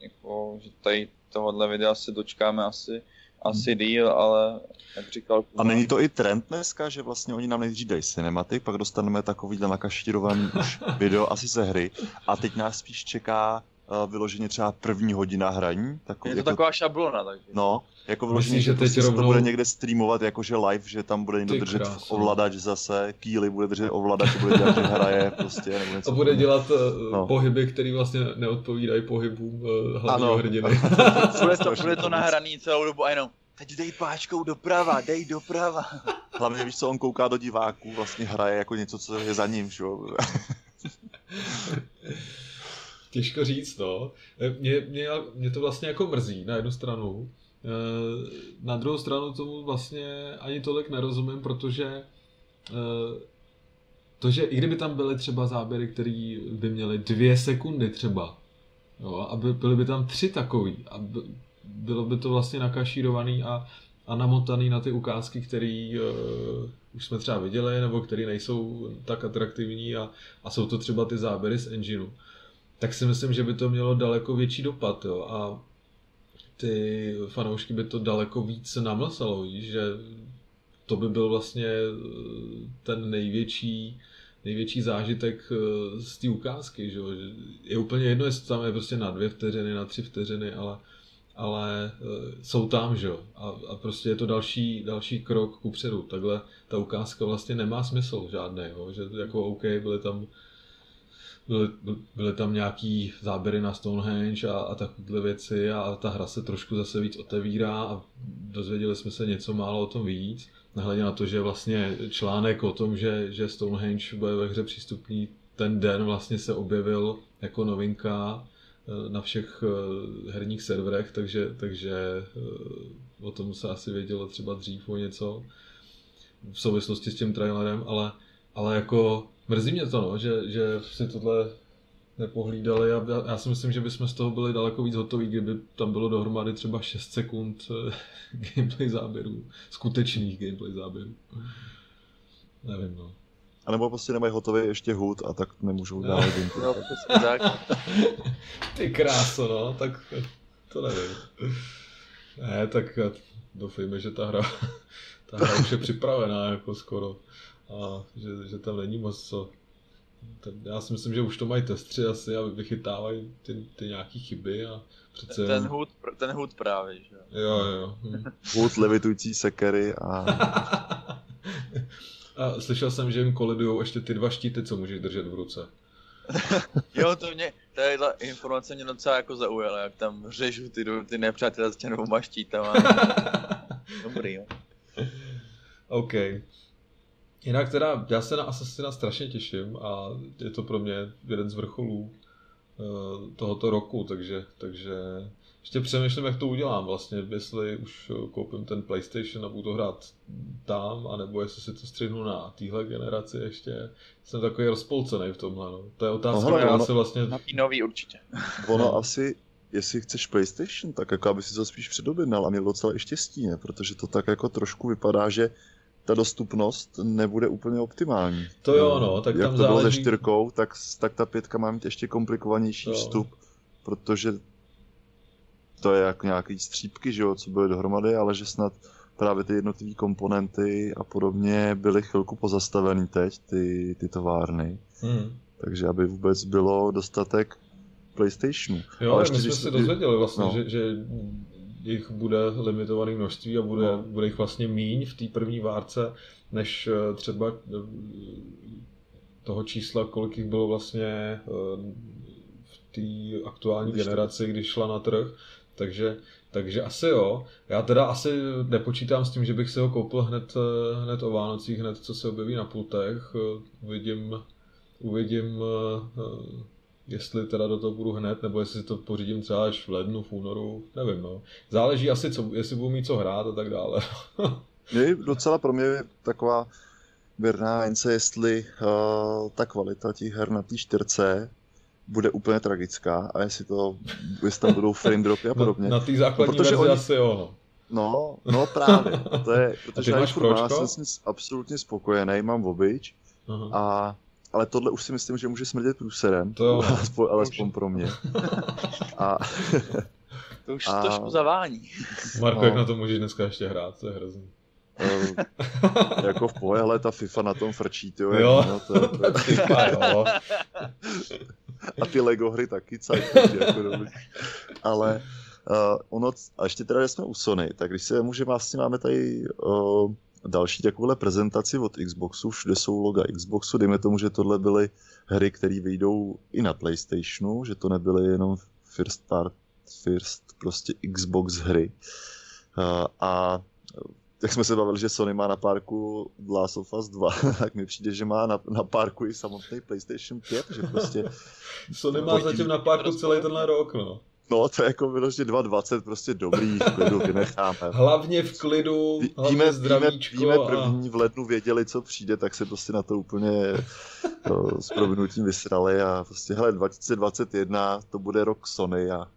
[SPEAKER 2] jako, že tady tohohle videa se dočkáme asi, asi hmm. díl, ale jak říkal...
[SPEAKER 3] A není to i trend dneska, že vlastně oni nám nejdřív dají cinematik, pak dostaneme takovýhle nakašírovaný už video asi ze hry a teď nás spíš čeká uh, vyloženě třeba první hodina hraní.
[SPEAKER 2] Takový, je to jako, taková šablona. Takže.
[SPEAKER 3] No, jako vyloženě, že, že teď rovnou... to bude někde streamovat jakože live, že tam bude někdo držet krásno. ovladač zase, Kýly bude držet ovladač, bude dělat, že hraje prostě. Nebo něco
[SPEAKER 1] a bude dělat uh, no. pohyby, které vlastně neodpovídají pohybům uh, hlavního hrdiny.
[SPEAKER 2] bude, to, bude to nahraný celou dobu a jenom teď dej páčkou doprava, dej doprava.
[SPEAKER 3] Hlavně víš co, on kouká do diváků, vlastně hraje jako něco, co je za ním, že?
[SPEAKER 1] Těžko říct, no. Mě, mě, mě to vlastně jako mrzí na jednu stranu, na druhou stranu tomu vlastně ani tolik nerozumím, protože eh, to, že i kdyby tam byly třeba záběry, které by měly dvě sekundy třeba, jo, a by, byly by tam tři takový, a by, bylo by to vlastně nakašírovaný a, a namotaný na ty ukázky, které uh, už jsme třeba viděli, nebo které nejsou tak atraktivní a, a jsou to třeba ty záběry z engineu, tak si myslím, že by to mělo daleko větší dopad. Jo? A ty fanoušky by to daleko víc namlsalo, že to by byl vlastně eh, ten největší největší zážitek eh, z té ukázky, že je úplně jedno, jestli tam je prostě na dvě vteřiny, na tři vteřiny, ale, ale eh, jsou tam, že jo, a, a prostě je to další, další krok ku předu. Takhle ta ukázka vlastně nemá smysl žádný, jo? že jako OK, byly tam byly, byly tam nějaký záběry na Stonehenge a, a takovéhle věci a ta hra se trošku zase víc otevírá a dozvěděli jsme se něco málo o tom víc. Nehledě na to, že vlastně článek o tom, že, že Stonehenge bude ve hře přístupný ten den vlastně se objevil jako novinka eh, na všech eh, herních serverech, takže, takže eh, o tom se asi vědělo třeba dřív o něco v souvislosti s tím trailerem, ale, ale jako Mrzí mě to, no, že, že si tohle nepohlídali a já, já si myslím, že bychom z toho byli daleko víc hotoví, kdyby tam bylo dohromady třeba 6 sekund eh, gameplay záběrů, skutečných gameplay záběrů. Nevím, no.
[SPEAKER 3] A nebo prostě nemají hotový ještě hud a tak nemůžou no. dále gameplay. No,
[SPEAKER 2] tak.
[SPEAKER 1] Ty kráso, no, tak to nevím. Ne, tak doufejme, že ta hra, ta hra už je připravená jako skoro a že, že tam není moc co. Ten, já si myslím, že už to mají testři asi a vychytávají ty, ty nějaký chyby a přece...
[SPEAKER 2] Ten hud, ten hud právě, že
[SPEAKER 1] jo. Jo, hm.
[SPEAKER 3] Hud, levitující sekery a...
[SPEAKER 1] a slyšel jsem, že jim kolidujou ještě ty dva štíty, co můžeš držet v ruce.
[SPEAKER 2] jo, to mě, tadyhle informace mě docela jako zaujala, jak tam řežu ty, ty nepřátelé s těmi dvouma štítama. Dobrý, jo.
[SPEAKER 1] OK. Jinak teda, já se na Assassina strašně těším a je to pro mě jeden z vrcholů uh, tohoto roku, takže, takže ještě přemýšlím, jak to udělám vlastně, jestli už koupím ten PlayStation a budu to hrát tam, anebo jestli si to střihnu na téhle generaci ještě. Jsem takový rozpolcený v tomhle, no. To je otázka, no, já se vlastně...
[SPEAKER 2] Na nový určitě.
[SPEAKER 3] Ono asi, jestli chceš PlayStation, tak jako aby si to spíš předobjednal a měl docela i štěstí, ne? Protože to tak jako trošku vypadá, že ta dostupnost nebude úplně optimální.
[SPEAKER 1] To jo, no, tak
[SPEAKER 3] Jak
[SPEAKER 1] tam
[SPEAKER 3] to
[SPEAKER 1] záleží...
[SPEAKER 3] bylo se čtyřkou, tak, tak ta pětka má mít ještě komplikovanější jo. vstup, protože to je jako nějaký střípky, že jo, co byly dohromady, ale že snad právě ty jednotlivé komponenty a podobně byly chvilku pozastavený teď, ty, ty továrny. Hmm. Takže aby vůbec bylo dostatek PlayStationu.
[SPEAKER 1] Jo, ale ještě, my jsme si dozvěděli vlastně, no. že, že jich bude limitované množství a bude, no. bude jich vlastně míň v té první várce, než eh, třeba eh, toho čísla, kolik jich bylo vlastně eh, v té aktuální když generaci, když šla na trh. Takže, takže asi jo. Já teda asi nepočítám s tím, že bych si ho koupil hned, hned o Vánocích, hned co se objeví na pultech. Uvidím, uvidím jestli teda do toho budu hned, nebo jestli to pořídím třeba až v lednu, v únoru, nevím, no. Záleží asi, co, jestli budu mít co hrát a tak dále.
[SPEAKER 3] je docela pro mě taková věrná mince, jestli uh, ta kvalita těch her na té čtyřce bude úplně tragická a jestli to, jestli tam budou frame dropy a podobně.
[SPEAKER 1] Na, na té základní no, verzi oni... asi jo, no.
[SPEAKER 3] No, no právě, to je, protože já jsem s tím absolutně spokojený, mám obyč a ale tohle už si myslím, že může smrdět průserem, to jo. alespoň, alespoň pro mě. A,
[SPEAKER 2] to už a... trošku zavání.
[SPEAKER 1] Marko, no. jak na to můžeš dneska ještě hrát, to je hrozný.
[SPEAKER 3] Uh, jako v pohodě, ale ta FIFA na tom frčí, tyjo,
[SPEAKER 1] jo. No, to, to... FIFA, jo.
[SPEAKER 3] A ty Lego hry taky cajt, jako dobrý. Ale uh, ono, a ještě teda, jsme u Sony, tak když se může vlastně máme tady uh, další takovouhle prezentaci od Xboxu, všude jsou loga Xboxu, dejme tomu, že tohle byly hry, které vyjdou i na Playstationu, že to nebyly jenom first part, first prostě Xbox hry. A jak jsme se bavili, že Sony má na parku Last of Us 2, tak mi přijde, že má na, na parku i samotný PlayStation 5, že prostě...
[SPEAKER 1] Sony má zatím na parku celý tenhle rok, no.
[SPEAKER 3] No, to je jako vyloženě 2.20, prostě dobrý, v klidu vynecháme.
[SPEAKER 1] Hlavně v klidu, hlavně víme, zdravíčko.
[SPEAKER 3] Víme, víme první a... v lednu věděli, co přijde, tak se prostě na to úplně to, s provinutím vysrali a prostě, hele, 2021, to bude rok Sony a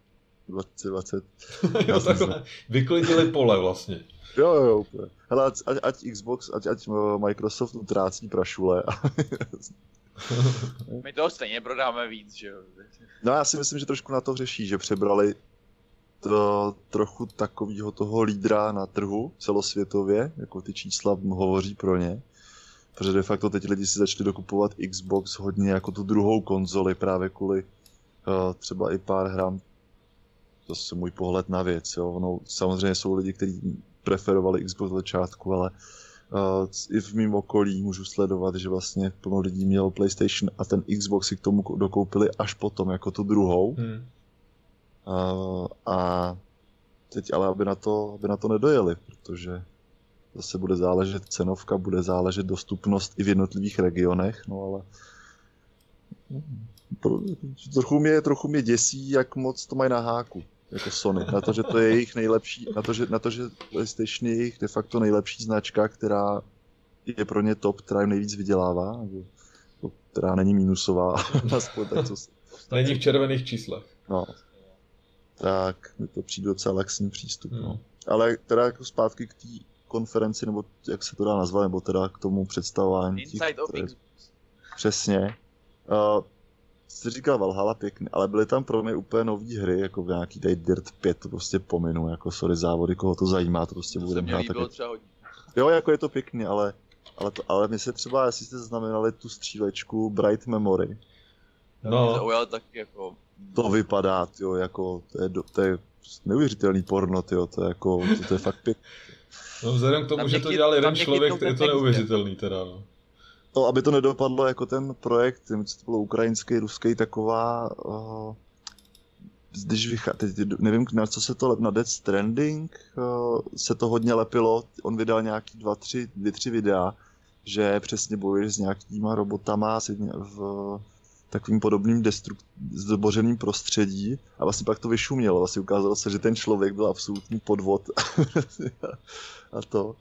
[SPEAKER 3] 2020.
[SPEAKER 1] jo, takhle, vyklidili pole vlastně.
[SPEAKER 3] Jo, jo, úplně. Hele, ať, ať Xbox, ať, ať Microsoft utrácí prašule.
[SPEAKER 2] My toho stejně prodáme víc, že jo.
[SPEAKER 3] No já si myslím, že trošku na to řeší, že přebrali to, trochu takového toho lídra na trhu celosvětově, jako ty čísla hovoří pro ně. Protože de facto teď lidi si začali dokupovat Xbox hodně jako tu druhou konzoli právě kvůli uh, třeba i pár hrám. To je můj pohled na věc. Jo. Ono, samozřejmě jsou lidi, kteří preferovali Xbox od začátku, ale uh, i v mém okolí můžu sledovat, že vlastně plno lidí mělo PlayStation a ten Xbox si k tomu dokoupili až potom, jako tu druhou. Hmm. Uh, a teď ale, aby na, to, aby na to nedojeli, protože zase bude záležet cenovka, bude záležet dostupnost i v jednotlivých regionech, no ale trochu mě, trochu mě děsí, jak moc to mají na háku jako Sony, na to, že to je jejich nejlepší, na to, že, na to, že PlayStation je jejich de facto nejlepší značka, která je pro ně top, která jim nejvíc vydělává, nebo, která není minusová, aspoň tak co se...
[SPEAKER 1] Není v červených číslech.
[SPEAKER 3] No. Tak, mi to přijde docela laxní přístup, no. hmm. no. Ale teda jako zpátky k té konferenci, nebo jak se to dá nazvat, nebo teda k tomu představování.
[SPEAKER 2] Inside těch, of Xbox.
[SPEAKER 3] Přesně. Uh, jsi říkal Valhalla pěkně, ale byly tam pro mě úplně nové hry, jako v nějaký tady Dirt 5, to prostě pominu, jako sorry závody, koho to zajímá, to prostě bude hrát.
[SPEAKER 2] Tak... třeba hodně.
[SPEAKER 3] Jo, jako je to pěkný, ale, ale, to, ale my se třeba, jestli jste znamenali tu střílečku Bright Memory.
[SPEAKER 2] No. Zaujal tak jako...
[SPEAKER 3] To vypadá, jo, jako, to je, to je neuvěřitelný porno, jo, to je jako, to, to je fakt pěkný.
[SPEAKER 1] No vzhledem k tomu, tam že to dělal jeden člověk, je to neuvěřitelný teda, no
[SPEAKER 3] to, aby to nedopadlo jako ten projekt, to bylo ukrajinský, ruský, taková, uh, když vychá, teď nevím, na co se to lep, na Dead Stranding uh, se to hodně lepilo, on vydal nějaký dva, tři, dvě, tři videa, že přesně bojuješ s nějakýma robotama v takovým podobným destruk- zdobořeným prostředí a vlastně pak to vyšumělo, vlastně ukázalo se, že ten člověk byl absolutní podvod a to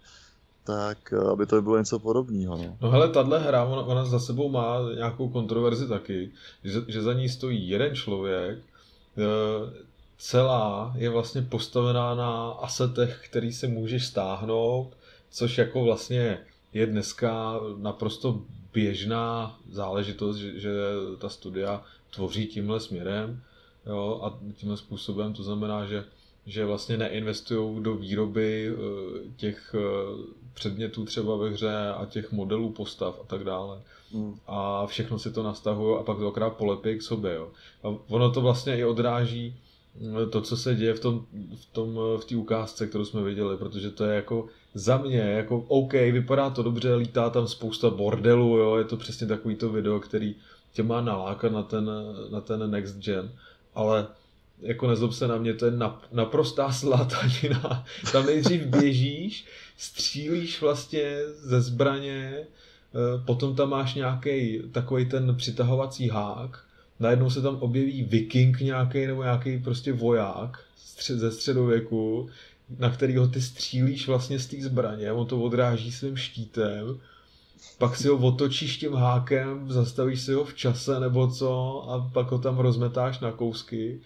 [SPEAKER 3] tak eh, aby to bylo něco podobného. No.
[SPEAKER 1] no hele, tahle hra, ona, ona za sebou má nějakou kontroverzi taky, že, že za ní stojí jeden člověk, eh, celá je vlastně postavená na asetech, který se můžeš stáhnout, což jako vlastně je dneska naprosto běžná záležitost, že, že ta studia tvoří tímhle směrem jo, a tímhle způsobem, to znamená, že že vlastně neinvestují do výroby eh, těch předmětů třeba ve hře a těch modelů postav a tak dále. Mm. A všechno si to nastahují a pak to akorát polepí k sobě. Jo. A ono to vlastně i odráží eh, to, co se děje v tom, v tom v té ukázce, kterou jsme viděli, protože to je jako za mě, jako OK, vypadá to dobře, lítá tam spousta bordelu, jo, je to přesně takový to video, který tě má nalákat na ten, na ten next gen, ale jako nezlob se na mě, to je naprostá slátanina. Tam nejdřív běžíš, střílíš vlastně ze zbraně, eh, potom tam máš nějaký takový ten přitahovací hák, najednou se tam objeví viking nějaký nebo nějaký prostě voják ze středověku, na kterého ty střílíš vlastně z té zbraně, on to odráží svým štítem, pak si ho otočíš tím hákem, zastavíš si ho v čase nebo co a pak ho tam rozmetáš na kousky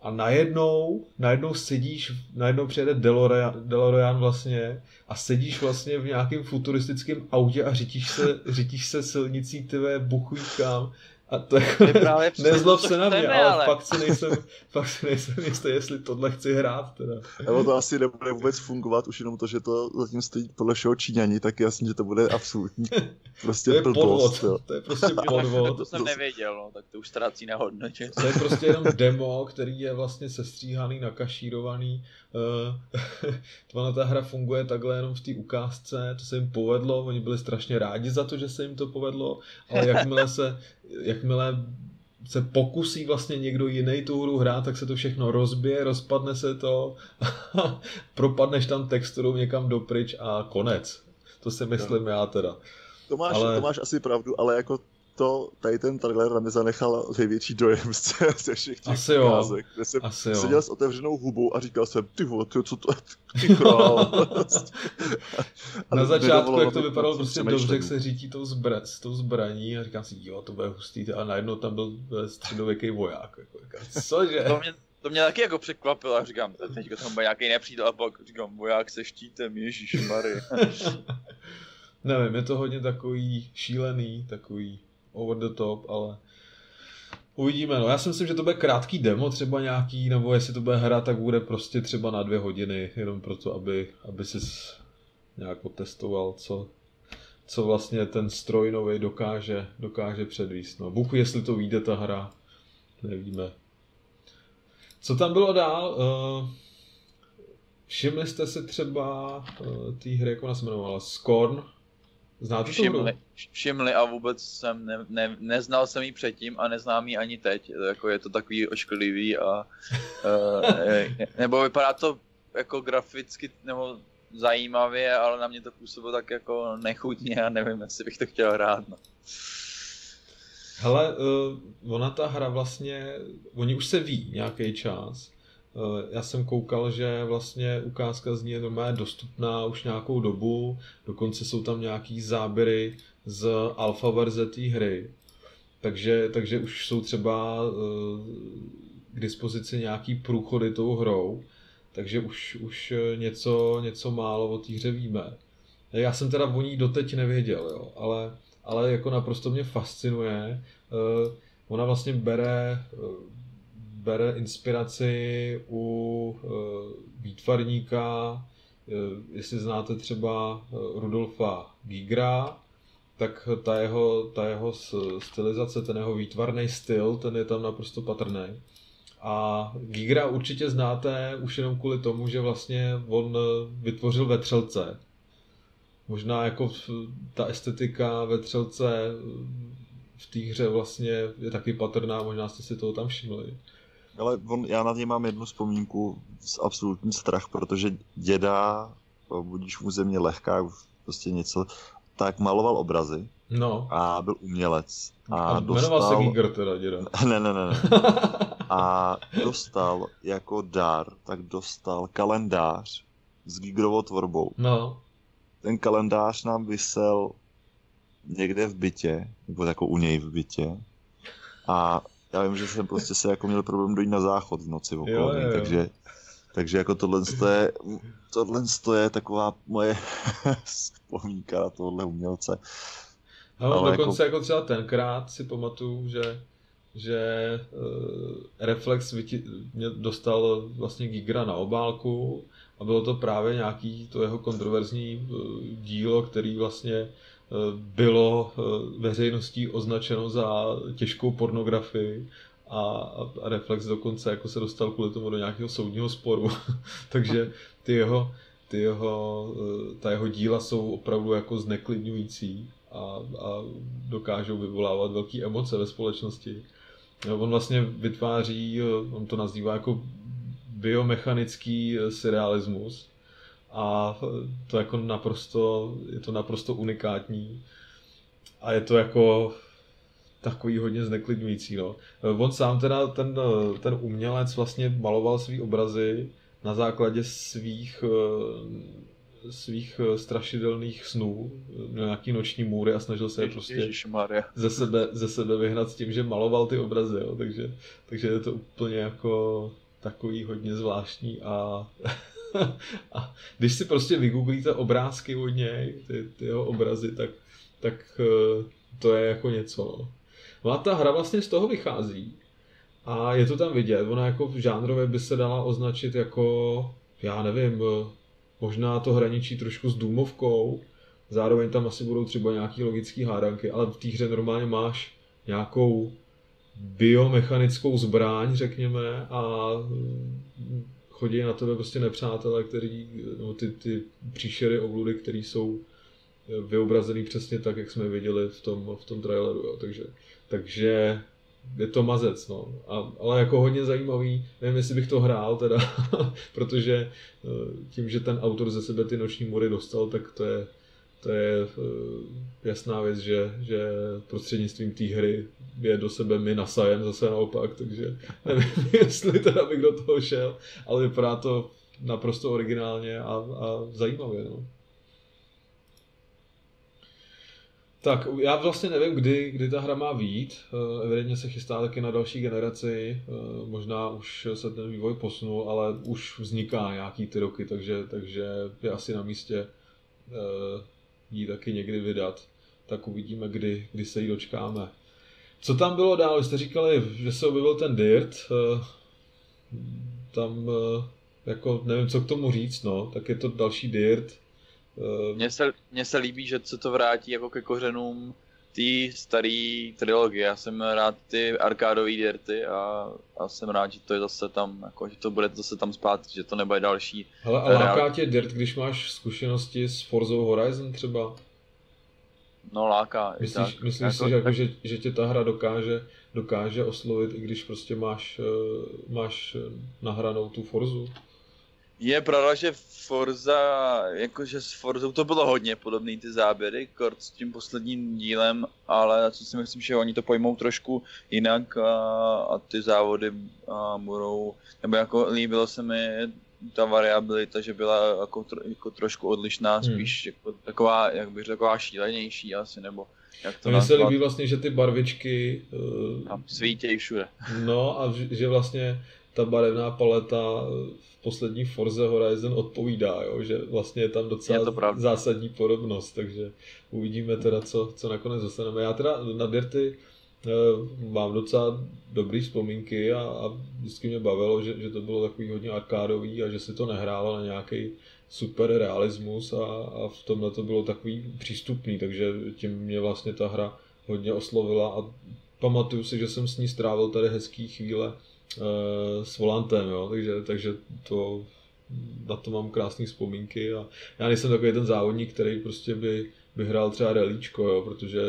[SPEAKER 1] a najednou, najednou sedíš, najednou přijede DeLorean, DeLorean vlastně a sedíš vlastně v nějakém futuristickém autě a řítíš se, řítíš se silnicí tvé buchují kam a to jako, je právě nezlob se na mě, ale, ale, fakt si nejsem, fakt si nejsem jistý, jestli tohle chci hrát teda.
[SPEAKER 3] Nebo to asi nebude vůbec fungovat, už jenom to, že to zatím stojí podle všeho Číňani, tak jasně, že to bude absolutní prostě
[SPEAKER 1] to je blbost, podvod, to je prostě podvod.
[SPEAKER 2] to jsem nevěděl, no, tak to už ztrácí na hodnotě.
[SPEAKER 1] To je prostě jenom demo, který je vlastně sestříhaný, nakašírovaný. Uh, ta hra funguje takhle jenom v té ukázce, to se jim povedlo, oni byli strašně rádi za to, že se jim to povedlo, ale jakmile se, jakmile se pokusí vlastně někdo jiný tu hru hrát, tak se to všechno rozbije, rozpadne se to, propadneš tam texturou někam dopryč a konec. To si myslím no. já teda.
[SPEAKER 3] To máš, ale... to máš asi pravdu, ale jako to, tady ten trailer na mě zanechal největší dojem z ze všech těch
[SPEAKER 1] Asi jo.
[SPEAKER 3] ukázek, kde jsem
[SPEAKER 1] Asi jo.
[SPEAKER 3] seděl s otevřenou hubou a říkal jsem, ty vole, ty, co to, ty král. A
[SPEAKER 1] Na začátku, jak to vypadalo prostě dobře, jak se řítí tou, zbra, s tou zbraní a říkám si, jo, to bude hustý, a najednou tam byl eh, středověký voják. Jako, říkám, cože?
[SPEAKER 2] To mě, to mě taky jako překvapilo a říkám, teď tam bude nějaký nepřítel a pak říkám, voják se štítem, ježišmary.
[SPEAKER 1] Nevím, je to hodně takový šílený, takový over the top, ale uvidíme. No, já si myslím, že to bude krátký demo třeba nějaký, nebo jestli to bude hra, tak bude prostě třeba na dvě hodiny, jenom proto, aby, aby si nějak otestoval, co, co vlastně ten stroj nový dokáže, dokáže předvíst. No, Bůh, jestli to vyjde ta hra, nevíme. Co tam bylo dál? Uh, všimli jste si třeba uh, té hry, jak ona se jmenovala? Scorn? Znáte tu?
[SPEAKER 2] Všimli, všimli a vůbec jsem ne, ne, neznal jsem ji předtím a neznám ji ani teď. Jako je to takový ošklivý a uh, nebo vypadá to jako graficky nebo zajímavě, ale na mě to působilo tak jako nechutně a nevím, jestli bych to chtěl hrát. No.
[SPEAKER 1] Hele, uh, ona ta hra vlastně, oni už se ví nějaký čas. Uh, já jsem koukal, že vlastně ukázka z ní je normálně dostupná už nějakou dobu, dokonce jsou tam nějaký záběry z alfa verze té hry. Takže, takže už jsou třeba uh, k dispozici nějaký průchody tou hrou, takže už, už něco, něco málo o té hře víme. Já jsem teda o ní doteď nevěděl, jo, ale ale jako naprosto mě fascinuje. Ona vlastně bere, bere inspiraci u uh, výtvarníka, uh, jestli znáte třeba uh, Rudolfa Gigra, tak ta jeho, ta jeho stylizace, ten jeho výtvarný styl, ten je tam naprosto patrný. A Gigra určitě znáte už jenom kvůli tomu, že vlastně on vytvořil vetřelce, možná jako ta estetika ve třelce v té hře vlastně je taky patrná, možná jste si toho tam všimli.
[SPEAKER 3] Ale on, já na něj mám jednu vzpomínku s absolutní strach, protože děda, budíš mu země lehká, prostě něco, tak maloval obrazy
[SPEAKER 1] no.
[SPEAKER 3] a byl umělec.
[SPEAKER 1] A, a dostal... se Giger teda, děda.
[SPEAKER 3] ne, ne, ne, ne. A dostal jako dar, tak dostal kalendář s Gigerovou tvorbou.
[SPEAKER 1] No
[SPEAKER 3] ten kalendář nám vysel někde v bytě, nebo jako u něj v bytě. A já vím, že jsem prostě se jako měl problém dojít na záchod v noci okolo, jo, jo, jo. takže takže jako tohle je, tohle je taková moje vzpomínka na tohle umělce.
[SPEAKER 1] No, Ale dokonce jako... jako třeba tenkrát si pamatuju, že že uh, Reflex vyti- mě dostal vlastně Gigra na obálku a bylo to právě nějaký to jeho kontroverzní uh, dílo, který vlastně bylo uh, veřejností označeno za těžkou pornografii a, a Reflex dokonce jako se dostal kvůli tomu do nějakého soudního sporu. Takže ty jeho, ty jeho, ta jeho díla jsou opravdu jako zneklidňující a, a dokážou vyvolávat velké emoce ve společnosti. On vlastně vytváří, on to nazývá jako biomechanický surrealismus a to jako naprosto, je to naprosto unikátní a je to jako takový hodně zneklidňující. No. On sám teda, ten, ten umělec vlastně maloval svý obrazy na základě svých svých strašidelných snů, měl nějaký noční můry a snažil se je prostě ze sebe, ze sebe vyhnat s tím, že maloval ty obrazy, jo. Takže, takže je to úplně jako takový hodně zvláštní a, a když si prostě vygooglíte obrázky od něj, ty, ty jeho obrazy, tak, tak to je jako něco. No. no a ta hra vlastně z toho vychází a je to tam vidět, ona jako v žánrově by se dala označit jako, já nevím, možná to hraničí trošku s důmovkou, zároveň tam asi budou třeba nějaký logický hádanky, ale v té hře normálně máš nějakou biomechanickou zbraň, řekněme, a chodí na tebe prostě nepřátelé, který, no, ty, ty příšery, obludy, které jsou vyobrazený přesně tak, jak jsme viděli v tom, v tom traileru, jo. Takže, takže je to mazec, no. A, ale jako hodně zajímavý, nevím, jestli bych to hrál teda, protože tím, že ten autor ze sebe ty noční mory dostal, tak to je to je uh, jasná věc, že, že prostřednictvím té hry je do sebe my nasajem zase naopak, takže nevím, jestli teda bych do toho šel, ale vypadá to naprosto originálně a, a zajímavě. No. Tak já vlastně nevím, kdy, kdy ta hra má výjít. Eh, evidentně se chystá taky na další generaci. Eh, možná už se ten vývoj posunul, ale už vzniká nějaký ty roky, takže, takže je asi na místě eh, jí taky někdy vydat. Tak uvidíme, kdy, kdy se jí dočkáme. Co tam bylo dál? Vy jste říkali, že se objevil ten Dirt. Tam jako nevím, co k tomu říct, no. Tak je to další Dirt
[SPEAKER 2] Eh, mně se, mně se líbí, že se to vrátí jako ke kořenům té staré trilogie. Já jsem rád ty arkádové dirty a, a jsem rád, že to je zase tam, jako, že to bude zase tam zpátky, že to nebude další.
[SPEAKER 1] Hele, ale láká tě dirt, když máš zkušenosti s Forza Horizon třeba?
[SPEAKER 2] No láká.
[SPEAKER 1] Myslíš, tak, myslíš jako, si, že, jako, že, že tě ta hra dokáže, dokáže oslovit, i když prostě máš, eh, máš nahranou tu Forzu?
[SPEAKER 2] Je pravda, že Forza, jakože s Forzou to bylo hodně podobný ty záběry, kort s tím posledním dílem, ale co si myslím, že oni to pojmou trošku jinak a, a ty závody a budou, nebo jako líbilo se mi ta variabilita, že byla jako, tro, jako trošku odlišná, hmm. spíš jako taková, jak bych řekl, taková šílenější asi, nebo jak to
[SPEAKER 1] Mně se líbí vlastně, že ty barvičky...
[SPEAKER 2] Uh, svítějí všude.
[SPEAKER 1] No a že vlastně ta barevná paleta v poslední Forze Horizon odpovídá, jo? že vlastně je tam docela je zásadní podobnost, takže uvidíme teda, co, co nakonec dostaneme. Já teda na Dirty eh, mám docela dobrý vzpomínky a, a vždycky mě bavilo, že, že to bylo takový hodně arkádový a že se to nehrálo na nějaký super realismus a, a v tomhle to bylo takový přístupný, takže tím mě vlastně ta hra hodně oslovila a pamatuju si, že jsem s ní strávil tady hezký chvíle s volantem, jo, takže, takže to, na to mám krásné vzpomínky a já nejsem takový ten závodník, který prostě by, by hrál třeba relíčko, jo, protože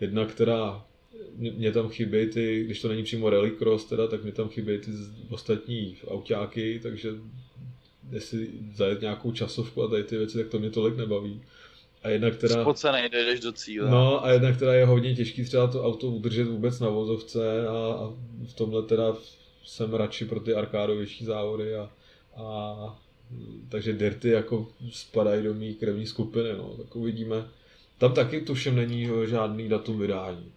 [SPEAKER 1] jedna, která mě tam chybí ty, když to není přímo rallycross teda, tak mě tam chybí ty ostatní autáky, takže jestli zajet nějakou časovku a tady ty věci, tak to mě tolik nebaví.
[SPEAKER 2] A jedna, která... Spocenej, jdeš do cíle.
[SPEAKER 1] No a jedna, která je hodně těžký třeba to auto udržet vůbec na vozovce a, a v tomhle teda jsem radši pro ty arkádovější závody a, a takže Dirty jako spadají do mý krevní skupiny, no, tak uvidíme. Tam taky tuším není žádný datum vydání.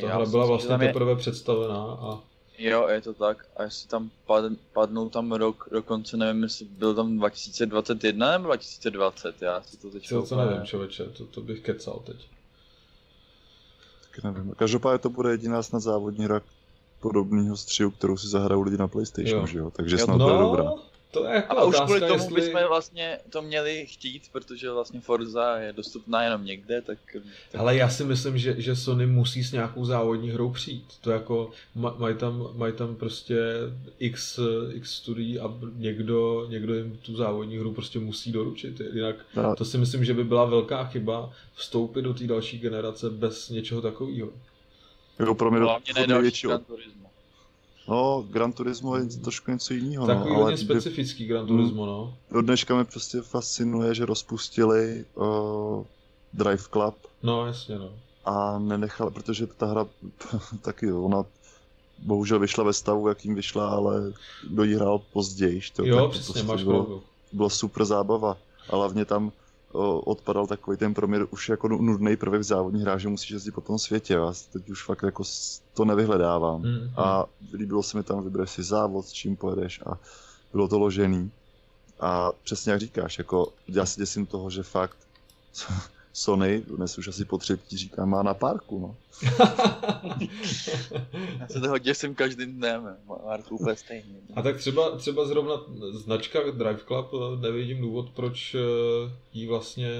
[SPEAKER 1] Ta hra byla vlastně teprve představená a
[SPEAKER 2] Jo, je to tak. A jestli tam pad, padnou tam rok, dokonce nevím, jestli byl tam 2021 nebo 2020, já si to teď
[SPEAKER 1] Co, co nevím, člověče, to, to bych kecal teď.
[SPEAKER 3] Tak nevím. Každopádně to bude jediná snad závodní hra podobného střihu, kterou si zahrajou lidi na PlayStation, jo. že jo? Takže snad no, bude dobrá.
[SPEAKER 1] To je jako
[SPEAKER 2] a už kvůli tomu jestli... bychom vlastně to měli chtít, protože vlastně Forza je dostupná jenom někde, tak...
[SPEAKER 1] Ale já si myslím, že, že Sony musí s nějakou závodní hrou přijít. To jako, mají tam, maj tam prostě x, x studií a někdo, někdo jim tu závodní hru prostě musí doručit. Jinak no. to si myslím, že by byla velká chyba vstoupit do té další generace bez něčeho takového.
[SPEAKER 3] Jako pro mě Hlavně největší... No, Gran Turismo je trošku něco jiného.
[SPEAKER 1] Takový no, hodně specifický Gran Turismo, no.
[SPEAKER 3] Do dneška mě prostě fascinuje, že rozpustili uh, Drive Club.
[SPEAKER 1] No, jasně, no.
[SPEAKER 3] A nenechali, protože ta hra taky, ona bohužel vyšla ve stavu, jakým vyšla, ale kdo ji hrál později.
[SPEAKER 1] To, jo, přesně, prostě máš bylo,
[SPEAKER 3] bylo super zábava. A hlavně tam odpadal takový ten proměr už jako nudný prvek závodní hra, že musíš jezdit po tom světě. Já teď už fakt jako to nevyhledávám. Mm, mm. A líbilo se mi tam, vybereš si závod, s čím pojedeš a bylo to ložený. A přesně jak říkáš, jako já si děsím toho, že fakt Sony, dnes už asi po třetí říkám, má na parku, no.
[SPEAKER 2] Já se toho děsím každým dnem, Marku úplně stejně.
[SPEAKER 1] A tak třeba, třeba zrovna značka Drive Club, nevidím důvod, proč eh, jí vlastně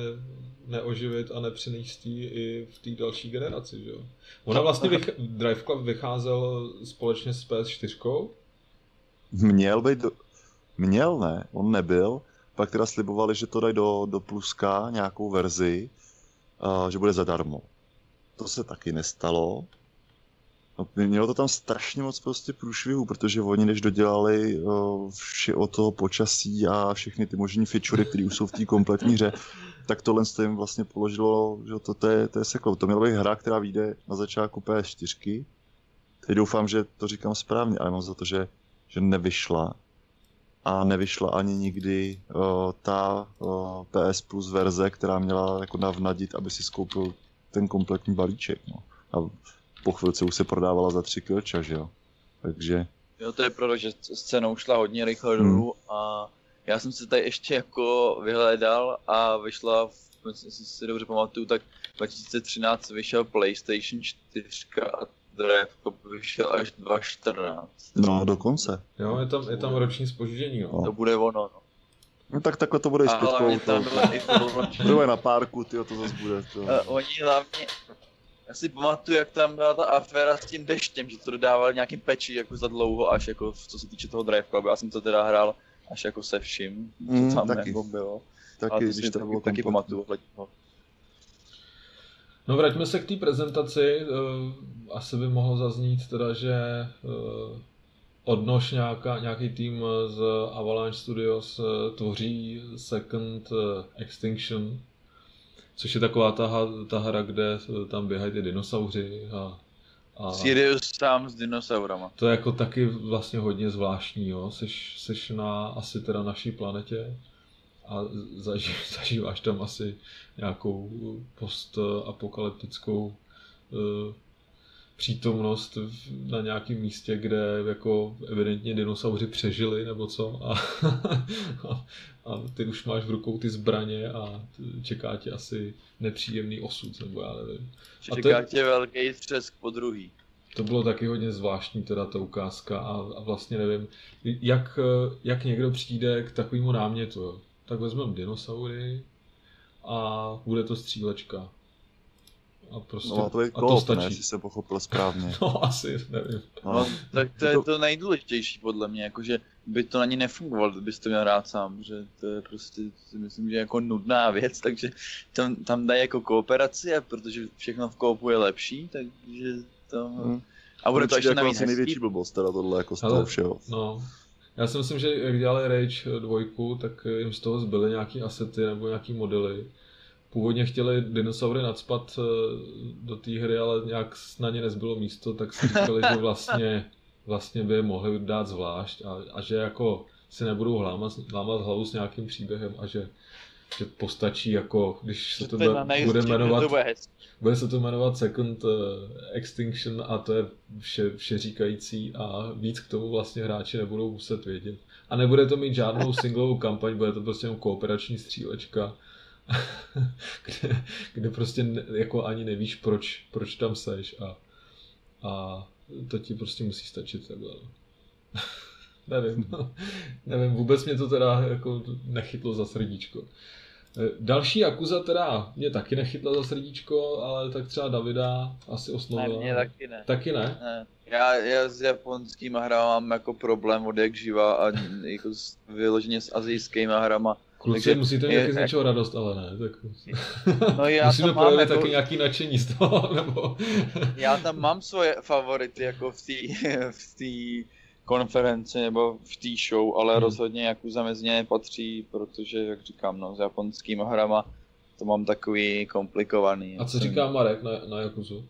[SPEAKER 1] neoživit a nepřinést i v té další generaci, že jo. Ona vlastně, vych, Drive Club vycházel společně s PS4.
[SPEAKER 3] Měl být, do... měl ne, on nebyl, pak teda slibovali, že to dají do, do pluska nějakou verzi, že bude zadarmo. To se taky nestalo. No, mělo to tam strašně moc prostě průšvihu, protože oni než dodělali uh, vše o toho počasí a všechny ty možné featurey, které už jsou v té kompletní hře, tak tohle jim vlastně položilo, že to, to, je, to je seklo. To měla být hra, která vyjde na začátku PS4. Teď doufám, že to říkám správně, ale mám za to, že, že nevyšla. A nevyšla ani nikdy uh, ta uh, PS Plus verze, která měla jako navnadit, aby si skoupil ten kompletní balíček. No. A po chvilce už se prodávala za tři kilča, že jo. Takže...
[SPEAKER 2] Jo, to je proto, že scénou šla hodně rychle hmm. dolů a já jsem se tady ještě jako vyhledal a vyšla, jestli si dobře pamatuju, tak 2013 vyšel PlayStation 4 a Drive vyšel až 2014.
[SPEAKER 3] No, dokonce.
[SPEAKER 1] Jo, je tam, je tam roční spoždění, no.
[SPEAKER 2] To bude ono, no.
[SPEAKER 3] No tak takhle to bude i s pětkou.
[SPEAKER 2] tam
[SPEAKER 3] bylo na párku, ty to zase bude. To.
[SPEAKER 2] Uh, oni hlavně, já si pamatuju, jak tam byla ta aféra s tím deštěm, že to dodávali nějakým peči jako za dlouho, až jako co se týče toho Drive. Já jsem to teda hrál až jako se vším, co mm, tam taky. jako bylo.
[SPEAKER 3] Taky, Ale to
[SPEAKER 2] když to bylo taky, taky pamatuju. No.
[SPEAKER 1] vraťme se k té prezentaci. Eh, asi by mohlo zaznít teda, že eh, odnož nějaká, nějaký tým z Avalanche Studios eh, tvoří Second Extinction, což je taková ta, ta hra, kde tam běhají ty dinosauři a
[SPEAKER 2] a Sirius sám s dinosaurama.
[SPEAKER 1] To je jako taky vlastně hodně zvláštní, jo. Seš, seš na asi teda naší planetě a zaží, zažíváš tam asi nějakou postapokalyptickou uh, přítomnost na nějakém místě, kde jako evidentně dinosauři přežili nebo co a, a, a ty už máš v rukou ty zbraně a čeká tě asi nepříjemný osud, nebo já nevím.
[SPEAKER 2] Čeká a tě velký třesk po druhý.
[SPEAKER 1] To bylo taky hodně zvláštní teda ta ukázka a, a vlastně nevím, jak, jak někdo přijde k takovému námětu. Tak vezmeme dinosaury a bude to střílečka a prostě
[SPEAKER 3] no, to je a to stačí. Ne, jestli jsem pochopil správně.
[SPEAKER 1] no asi, nevím.
[SPEAKER 2] No, no tak to je to nejdůležitější podle mě, jakože by to ani nefungovalo, to měl rád sám, že to je prostě, si myslím, že jako nudná věc, takže tam, tam dají jako kooperaci a protože všechno v koopu je lepší, takže to... Hmm. A bude to ještě jako navíc
[SPEAKER 3] největší blbost teda tohle jako z toho všeho.
[SPEAKER 1] No, já si myslím, že jak dělali Rage 2, tak jim z toho zbyly nějaký asety nebo nějaký modely. Původně chtěli dinosaury nadspat eh, do té hry, ale nějak na ně nezbylo místo, tak si říkali, že vlastně, vlastně by je mohli dát zvlášť a, a že jako si nebudou hlámat, hlámat hlavu s nějakým příběhem a že, že postačí jako, když se to bude, bude jmenovat, bude se to jmenovat Second uh, Extinction a to je vše, vše říkající a víc k tomu vlastně hráči nebudou muset vědět. A nebude to mít žádnou singlovou kampaň, bude to prostě jenom kooperační střílečka kde, kde prostě ne, jako ani nevíš, proč, proč tam seš a, a to ti prostě musí stačit takhle. No. nevím, no. nevím, vůbec mě to teda jako nechytlo za srdíčko. E, další akuza teda mě taky nechytla za srdíčko, ale tak třeba Davida asi oslovila.
[SPEAKER 2] Ne, mě taky ne.
[SPEAKER 1] Taky ne?
[SPEAKER 2] ne. Já, já s japonskými hrama mám jako problém od jak živa a jako s, vyloženě s azijskými hrama
[SPEAKER 1] Kluci, Takže musíte mít taky z něčeho radost, ale ne. Tak... No já Musíme projevit jako... taky nějaký nadšení z toho, nebo...
[SPEAKER 2] já tam mám svoje favority, jako v té v tý konferenci nebo v té show, ale hmm. rozhodně Yakuza mezi ně nepatří, protože, jak říkám, no, s japonskými hrama to mám takový komplikovaný.
[SPEAKER 1] A co říká Marek na, na Yakuzu?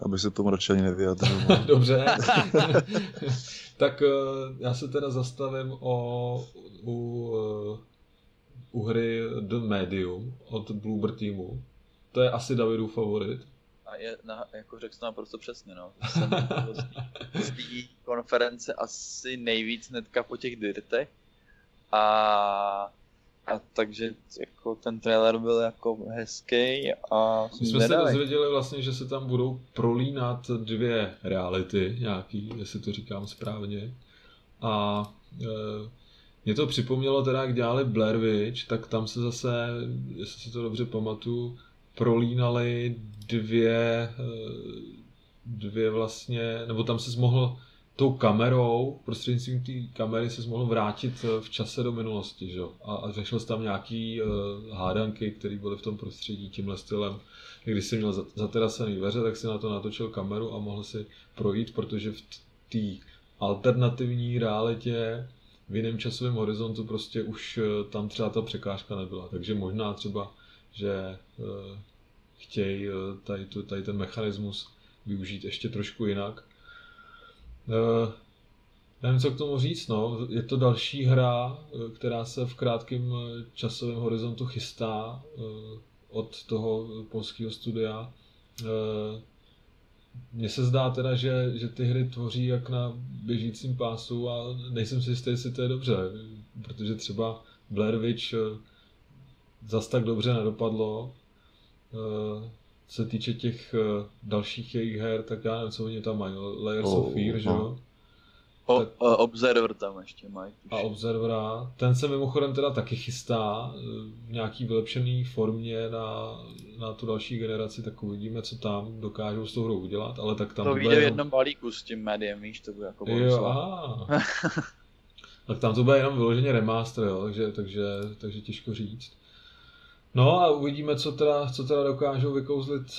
[SPEAKER 3] Aby se tomu radši ani nevyjadřil.
[SPEAKER 1] Dobře. tak eh, já se teda zastavím o, u, eh, u hry The Medium od Bloober Teamu. To je asi Davidův favorit.
[SPEAKER 2] A je, na, jako řekl jsem naprosto přesně, no. Jsem z té konference asi nejvíc netka po těch dirtech. A a takže jako ten trailer byl jako hezký a
[SPEAKER 1] My jsme se dozvěděli vlastně, že se tam budou prolínat dvě reality nějaký, jestli to říkám správně. A e, mě to připomnělo teda, jak dělali Blair Witch, tak tam se zase, jestli si to dobře pamatuju, prolínali dvě, e, dvě vlastně, nebo tam se mohl tou kamerou, prostřednictvím té kamery se mohl vrátit eh, v čase do minulosti, že? A, a řešil jsi tam nějaký uh, hádanky, které byly v tom prostředí tímhle stylem. Když jsi měl zaterasený dveře, tak si na to natočil kameru a mohl si projít, protože v té alternativní realitě v jiném časovém horizontu prostě už eh, tam třeba ta překážka nebyla. Takže možná třeba, že eh, chtějí tady, tady ten mechanismus využít ještě trošku jinak. Nevím, co k tomu říct, no. Je to další hra, která se v krátkém časovém horizontu chystá od toho polského studia mně se zdá teda, že, že ty hry tvoří jak na běžícím pásu a nejsem si jistý, jestli to je dobře, protože třeba Blair Witch eh, zas tak dobře nedopadlo. Eh, co se týče těch eh, dalších jejich her, tak já nevím, co oni tam mají. Layers oh, of Fear, že jo?
[SPEAKER 2] O, tak... Observer tam ještě mají.
[SPEAKER 1] A Observera. Ten se mimochodem teda taky chystá v nějaký vylepšený formě na, na tu další generaci, tak uvidíme, co tam dokážou s tou hrou udělat, ale tak tam...
[SPEAKER 2] To vyjde v jednom balíku s tím médiem, víš, to bude jako
[SPEAKER 1] Jo, aha. tak tam to bude jenom vyloženě remaster, jo, takže, takže, takže těžko říct. No a uvidíme, co teda, co teda dokážou vykouzlit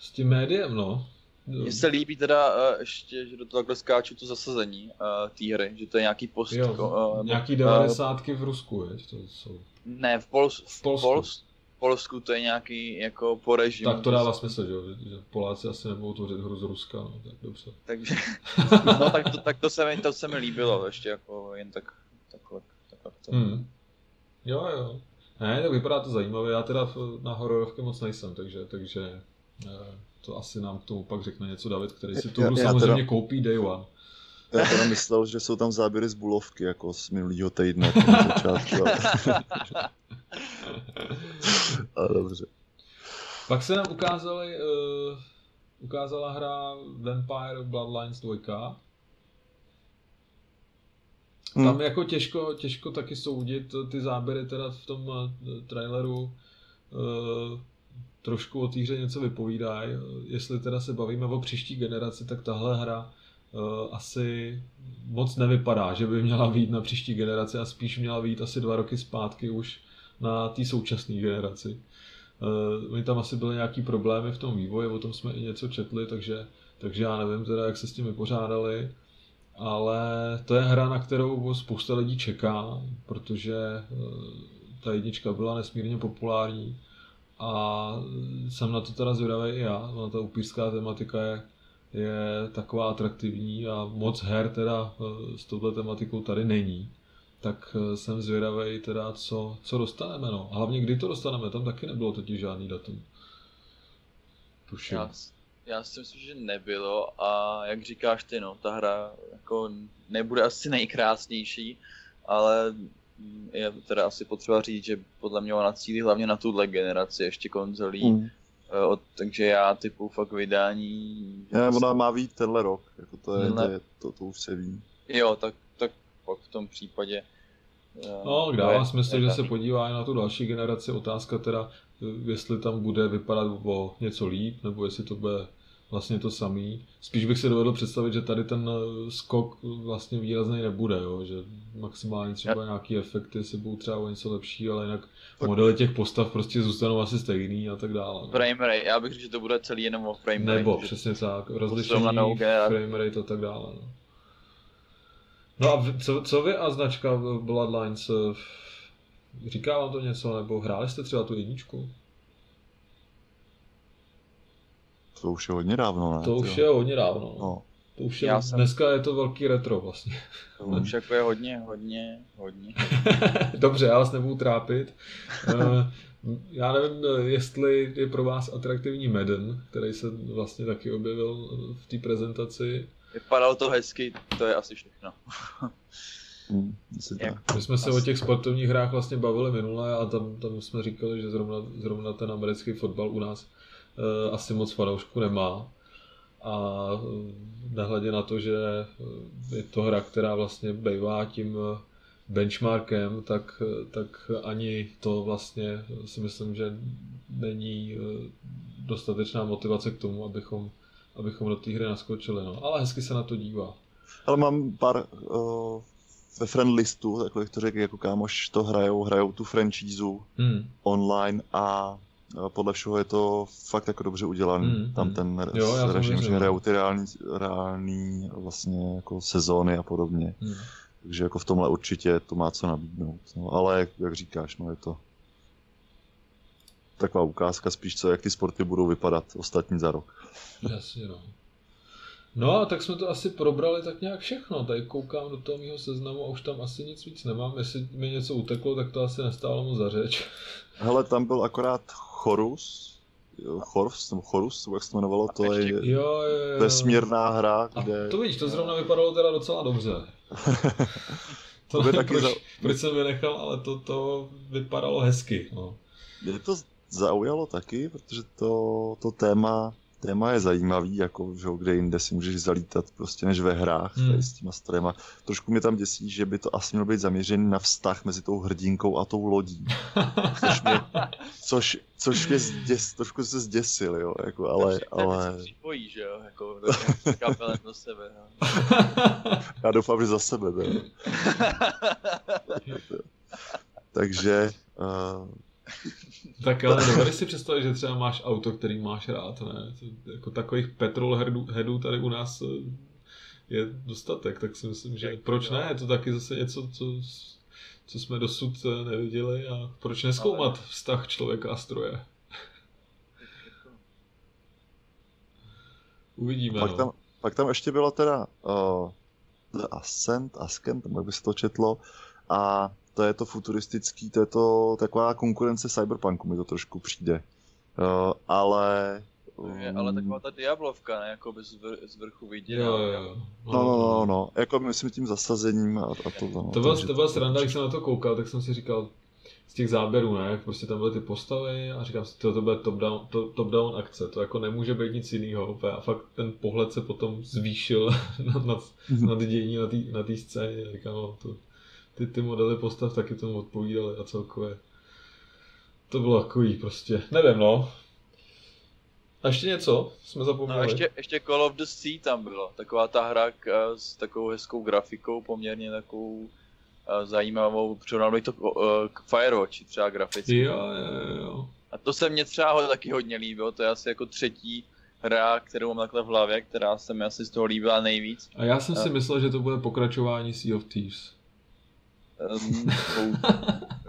[SPEAKER 1] s tím médiem, no.
[SPEAKER 2] Mně se líbí teda uh, ještě, že do toho takhle skáču to zasazení uh, té hry, že to je nějaký post...
[SPEAKER 1] Jo, uh, nějaký devadesátky uh, v Rusku, je? To jsou...
[SPEAKER 2] Ne, v, Pols, v Polsku. Pols, Polsku to je nějaký jako po režimu.
[SPEAKER 1] Tak to dává smysl, že, že Poláci asi nebudou tvořit hru z Ruska, no, tak dobře.
[SPEAKER 2] Takže, no tak to, tak to, se mi, to se mi líbilo, ještě jako jen tak, takhle, takhle to. Hmm.
[SPEAKER 1] Jo, jo. Ne, tak vypadá to zajímavě, já teda na hororovky moc nejsem, takže, takže to asi nám k tomu pak řekne něco David, který si tu hru samozřejmě teda, koupí day one.
[SPEAKER 3] Já teda myslel, že jsou tam záběry z Bulovky, jako z minulého týdne. ale dobře.
[SPEAKER 1] Pak se nám ukázali, uh, ukázala hra Vampire Bloodlines 2. Hmm. Tam jako těžko, těžko taky soudit ty záběry teda v tom uh, traileru. Uh, trošku o té hře něco vypovídá. Jestli teda se bavíme o příští generaci, tak tahle hra uh, asi moc nevypadá, že by měla být na příští generaci a spíš měla být asi dva roky zpátky už na té současné generaci. Uh, oni tam asi byly nějaký problémy v tom vývoji, o tom jsme i něco četli, takže, takže já nevím teda, jak se s tím vypořádali, ale to je hra, na kterou spousta lidí čeká, protože uh, ta jednička byla nesmírně populární a jsem na to teda zvědavý i já, ona ta upířská tematika je, je taková atraktivní a moc her teda eh, s touhle tematikou tady není. Tak eh, jsem zvědavý teda, co, co dostaneme, no. Hlavně kdy to dostaneme, tam taky nebylo totiž žádný datum.
[SPEAKER 2] Tuším. Já, já si myslím, že nebylo a jak říkáš ty, no, ta hra jako nebude asi nejkrásnější, ale je teda asi potřeba říct, že podle mě ona cílí hlavně na tuhle generaci ještě konzolí. Mm. Od, takže já typu fakt vydání...
[SPEAKER 3] Já, ona má být tenhle rok, jako to, je, to, je, to, to už se ví.
[SPEAKER 2] Jo, tak, tak pak v tom případě...
[SPEAKER 1] Eh, no, dává smysl, že se podívá na tu další generaci. Otázka teda, jestli tam bude vypadat o něco líp, nebo jestli to bude vlastně to samý. Spíš bych si dovedl představit, že tady ten eh, skok vlastně výrazný nebude, jo? že maximálně třeba nějaký efekty si budou třeba o něco lepší, ale jinak modely těch postav prostě zůstanou asi stejný a tak dále. No.
[SPEAKER 2] Frame rate, já bych řekl, že to bude celý jenom o frame
[SPEAKER 1] rate. Nebo, přesně tak, rozlišení, frame rate a tak dále. No, no a co, co vy a značka Bloodlines, eh, říká vám to něco, nebo hráli jste třeba tu jedničku?
[SPEAKER 3] To už je hodně dávno, ne?
[SPEAKER 1] To už je hodně dávno. No. no. To už je, Já jsem... dneska je to velký retro vlastně.
[SPEAKER 2] To už jako je hodně, hodně, hodně.
[SPEAKER 1] Dobře, já vás nebudu trápit. Eh, já nevím, jestli je pro vás atraktivní Madden, který se vlastně taky objevil v té prezentaci.
[SPEAKER 2] Vypadalo to hezky, to je asi všechno.
[SPEAKER 1] Hmm, My jsme se asi. o těch sportovních hrách vlastně bavili minule a tam, tam jsme říkali, že zrovna, zrovna ten americký fotbal u nás Eh, asi moc fanoušků nemá. A eh, nehledě na to, že eh, je to hra, která vlastně bývá tím benchmarkem, tak, tak ani to vlastně si myslím, že není dostatečná motivace k tomu, abychom, abychom do té hry naskočili. No. Ale hezky se na to dívá.
[SPEAKER 3] Ale mám pár uh, ve friend listu, takových to řekl, jako kámoš to hrajou, hrajou tu franchízu hmm. online a podle všeho je to fakt jako dobře udělaný. Mm, Tam ten jo, režim, že hrajou ty reální, reální vlastně jako sezóny a podobně. Mm. Takže jako v tomhle určitě to má co nabídnout. No, ale jak říkáš, no je to taková ukázka spíš, co, jak ty sporty budou vypadat ostatní za rok.
[SPEAKER 1] Jasně, no. No a tak jsme to asi probrali tak nějak všechno. Tady koukám do toho mého seznamu a už tam asi nic víc nemám. Jestli mi něco uteklo, tak to asi nestálo mu za řeč.
[SPEAKER 3] Hele, tam byl akorát Chorus, Chorus, nebo Chorus, jak se to jmenovalo, to je
[SPEAKER 1] jo, jo, jo.
[SPEAKER 3] vesmírná hra, kde...
[SPEAKER 1] A to vidíš, to zrovna vypadalo teda docela dobře. to, to by taky proč, za... proč jsem vynechal, ale to, to vypadalo hezky. No.
[SPEAKER 3] Mě to zaujalo taky, protože to, to téma téma je zajímavý, jako že kde jinde si můžeš zalítat prostě než ve hrách hmm. tady s těma strojema. Trošku mě tam děsí, že by to asi mělo být zaměřený na vztah mezi tou hrdinkou a tou lodí. Což mě, což, což mě zděs, trošku se zděsil, jo, jako, ale... ale...
[SPEAKER 2] připojí, že jo, jako kapelem do sebe, no.
[SPEAKER 3] Já doufám, že za sebe, ne? Takže... Uh,
[SPEAKER 1] tak ale dovedeš si představit, že třeba máš auto, který máš rád, ne? Jako takových petrol headů tady u nás eh, je dostatek, tak si myslím, že proč ne? Je to taky zase něco, co, co jsme dosud eh, neviděli a proč neskoumat vztah člověka a stroje? Uvidíme,
[SPEAKER 3] pak
[SPEAKER 1] no.
[SPEAKER 3] tam, pak tam ještě bylo teda uh, Ascent, Ascent, jak by se to četlo, a to je to futuristický, to je to taková konkurence Cyberpunku, mi to trošku přijde. Uh, ale...
[SPEAKER 2] Um, je, ale taková ta Diablovka, ne, jako by z, vr- z vrchu vidět.
[SPEAKER 1] Jo, jo,
[SPEAKER 3] no, no, no, no, jako myslím tím zasazením a, a to.
[SPEAKER 1] No, to byla, to byla sranda, když jsem na to koukal, tak jsem si říkal, z těch záběrů, ne, jak prostě tam byly ty postavy a říkám si, to, to bude top-down, to, top-down akce, to jako nemůže být nic jiného. A fakt ten pohled se potom zvýšil nad, nad, nad dění na té scéně, říkám, no, to, ty, ty modely postav taky tomu odpovídaly a celkově to bylo takový prostě, nevím no. A ještě něco jsme zapomněli?
[SPEAKER 2] No ještě, ještě Call of the Sea tam bylo, taková ta hra k, eh, s takovou hezkou grafikou, poměrně takovou uh, zajímavou, přirovnal bych to uh, k Firewatch třeba graficky.
[SPEAKER 1] Jo, jo, jo.
[SPEAKER 2] A to se mně třeba taky hodně líbilo, to je asi jako třetí hra, kterou mám takhle v hlavě, která se mi asi z toho líbila nejvíc.
[SPEAKER 1] A já jsem a... si myslel, že to bude pokračování Sea of Thieves.
[SPEAKER 2] Um,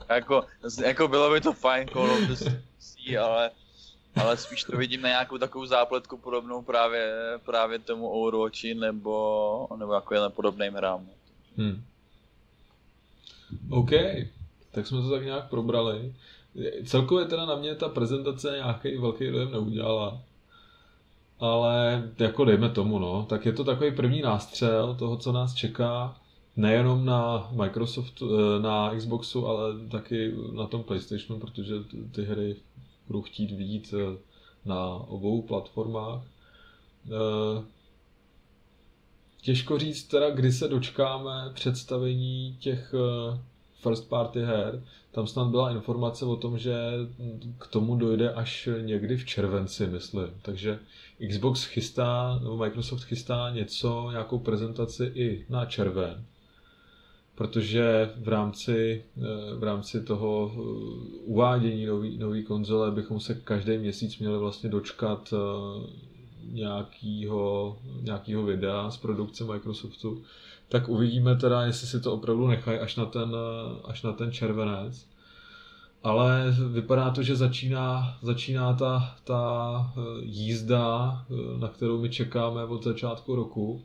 [SPEAKER 2] jako, jako bylo by to fajn Call of ale, ale spíš to vidím na nějakou takovou zápletku podobnou právě, právě tomu Overwatchi nebo, nebo jako jen podobným hrám. Hmm.
[SPEAKER 1] OK, tak jsme to tak nějak probrali. Celkově teda na mě ta prezentace nějaký velký dojem neudělala. Ale jako dejme tomu, no, tak je to takový první nástřel toho, co nás čeká nejenom na Microsoftu, eh, na Xboxu, ale taky na tom PlayStationu, protože ty hry budou chtít vidět eh, na obou platformách. Eh, těžko říct teda, kdy se dočkáme představení těch first party her. Tam snad byla informace o tom, že k tomu dojde až někdy v červenci, myslím. Takže Xbox chystá, nebo Microsoft chystá něco, nějakou prezentaci i na červen protože v rámci, eh, v rámci toho eh, uvádění nový, nový konzole bychom se každý měsíc měli vlastně dočkat eh, nějakýho, nějakýho videa z produkce Microsoftu, tak uvidíme teda, jestli si to opravdu nechají až na ten, až na ten červenec. Ale vypadá to, že začíná, začíná ta, ta jízda, na kterou my čekáme od začátku roku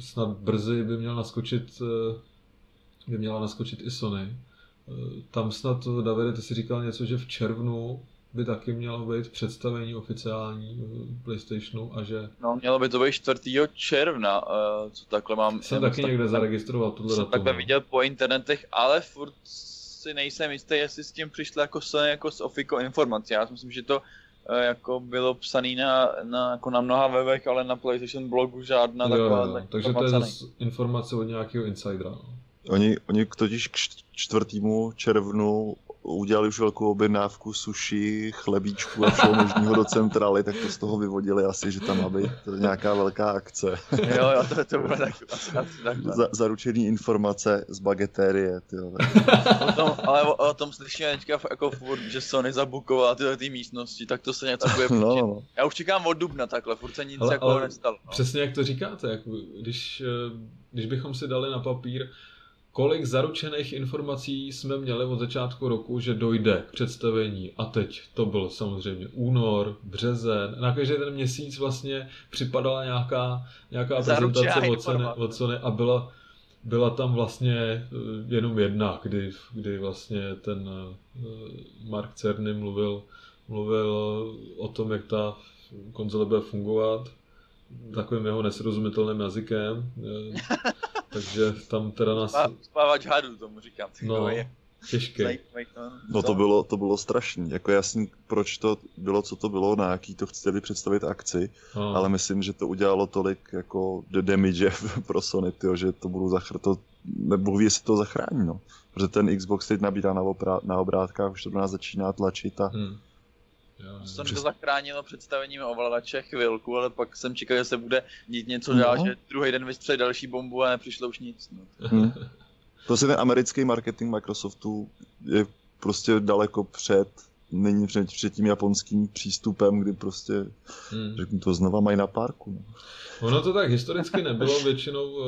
[SPEAKER 1] snad brzy by měl naskočit, eh, by měla naskočit i Sony. Eh, tam snad, Davide, ty si říkal něco, že v červnu by taky mělo být představení oficiální eh, PlayStationu a že...
[SPEAKER 2] No, mělo by to být 4. června, co takhle mám...
[SPEAKER 1] Jsem taky tak, někde zaregistroval tuhle
[SPEAKER 2] Jsem takhle no. viděl po internetech, ale furt si nejsem jistý, jestli s tím přišli jako Sony jako s Ofiko informací. Já si myslím, že to jako bylo psaný na, na, jako na mnoha webech, ale na PlayStation blogu žádná taková. Jo,
[SPEAKER 1] takže to je zase informace od nějakého insidera.
[SPEAKER 3] Oni, oni totiž k 4. červnu udělali už velkou objednávku sushi, chlebíčku a všeho možného do centrály, tak to z toho vyvodili asi, že tam má být nějaká velká akce.
[SPEAKER 2] jo, jo, to, to bude tak, tak,
[SPEAKER 3] Za, zaručený informace z bagetérie, tyjo.
[SPEAKER 2] o tom, ale o, o tom slyšíme teďka jako furt, že Sony zabukovala tyhle ty místnosti, tak to se něco bude
[SPEAKER 3] no, no, no.
[SPEAKER 2] Já už čekám od dubna takhle, furt se nic ale, jako ale nestalo. No.
[SPEAKER 1] Přesně jak to říkáte, jak, když, eh, když bychom si dali na papír, kolik zaručených informací jsme měli od začátku roku, že dojde k představení. A teď to byl samozřejmě únor, březen. Na každý ten měsíc vlastně připadala nějaká, nějaká prezentace od Sony, od Sony a byla, byla tam vlastně eh, jenom jedna, kdy, kdy vlastně ten eh, Mark Cerny mluvil, mluvil o tom, jak ta konzole bude fungovat takovým jeho nesrozumitelným jazykem. Takže tam teda nás...
[SPEAKER 2] Spávač hadů tomu říkám.
[SPEAKER 1] No, je těžký.
[SPEAKER 3] No to bylo, to bylo strašný. Jako jasný, proč to bylo, co to bylo, na jaký to chtěli představit akci, no. ale myslím, že to udělalo tolik jako the damage pro Sony, tyjo, že to budou zachr... to, nebo ví, jestli to zachrání, no. Protože ten Xbox teď nabírá na, obrá... na obrátkách, už to do nás začíná tlačit a hmm
[SPEAKER 2] jsem to zachránilo představením ovladače chvilku, ale pak jsem čekal, že se bude dít něco dál, no. že druhý den vystřelí další bombu a nepřišlo už nic. No.
[SPEAKER 3] Hmm. Prostě ten americký marketing Microsoftu je prostě daleko před není před, před tím japonským přístupem, kdy prostě, hmm. řeknu to znova, mají na párku. No.
[SPEAKER 1] Ono to tak historicky nebylo většinou uh,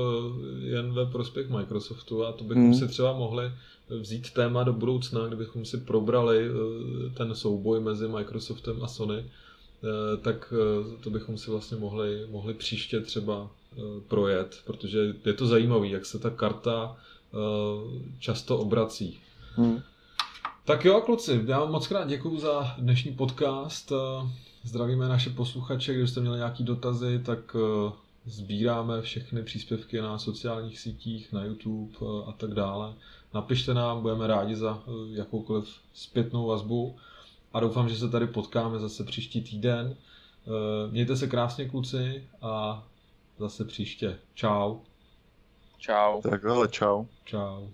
[SPEAKER 1] jen ve prospěch Microsoftu a to bychom hmm. si třeba mohli vzít téma do budoucna, kdybychom si probrali uh, ten souboj mezi Microsoftem a Sony, uh, tak uh, to bychom si vlastně mohli, mohli příště třeba projet, protože je to zajímavé, jak se ta karta často obrací. Hmm. Tak jo, kluci, já vám moc krát děkuji za dnešní podcast. Zdravíme naše posluchače, kdybyste měli nějaké dotazy, tak eh, sbíráme všechny příspěvky na sociálních sítích, na YouTube eh, a tak dále. Napište nám, budeme rádi za eh, jakoukoliv zpětnou vazbu a doufám, že se tady potkáme zase příští týden. Mějte se krásně kluci a zase příště. Čau.
[SPEAKER 2] Čau.
[SPEAKER 3] Tak ale čau.
[SPEAKER 1] Čau.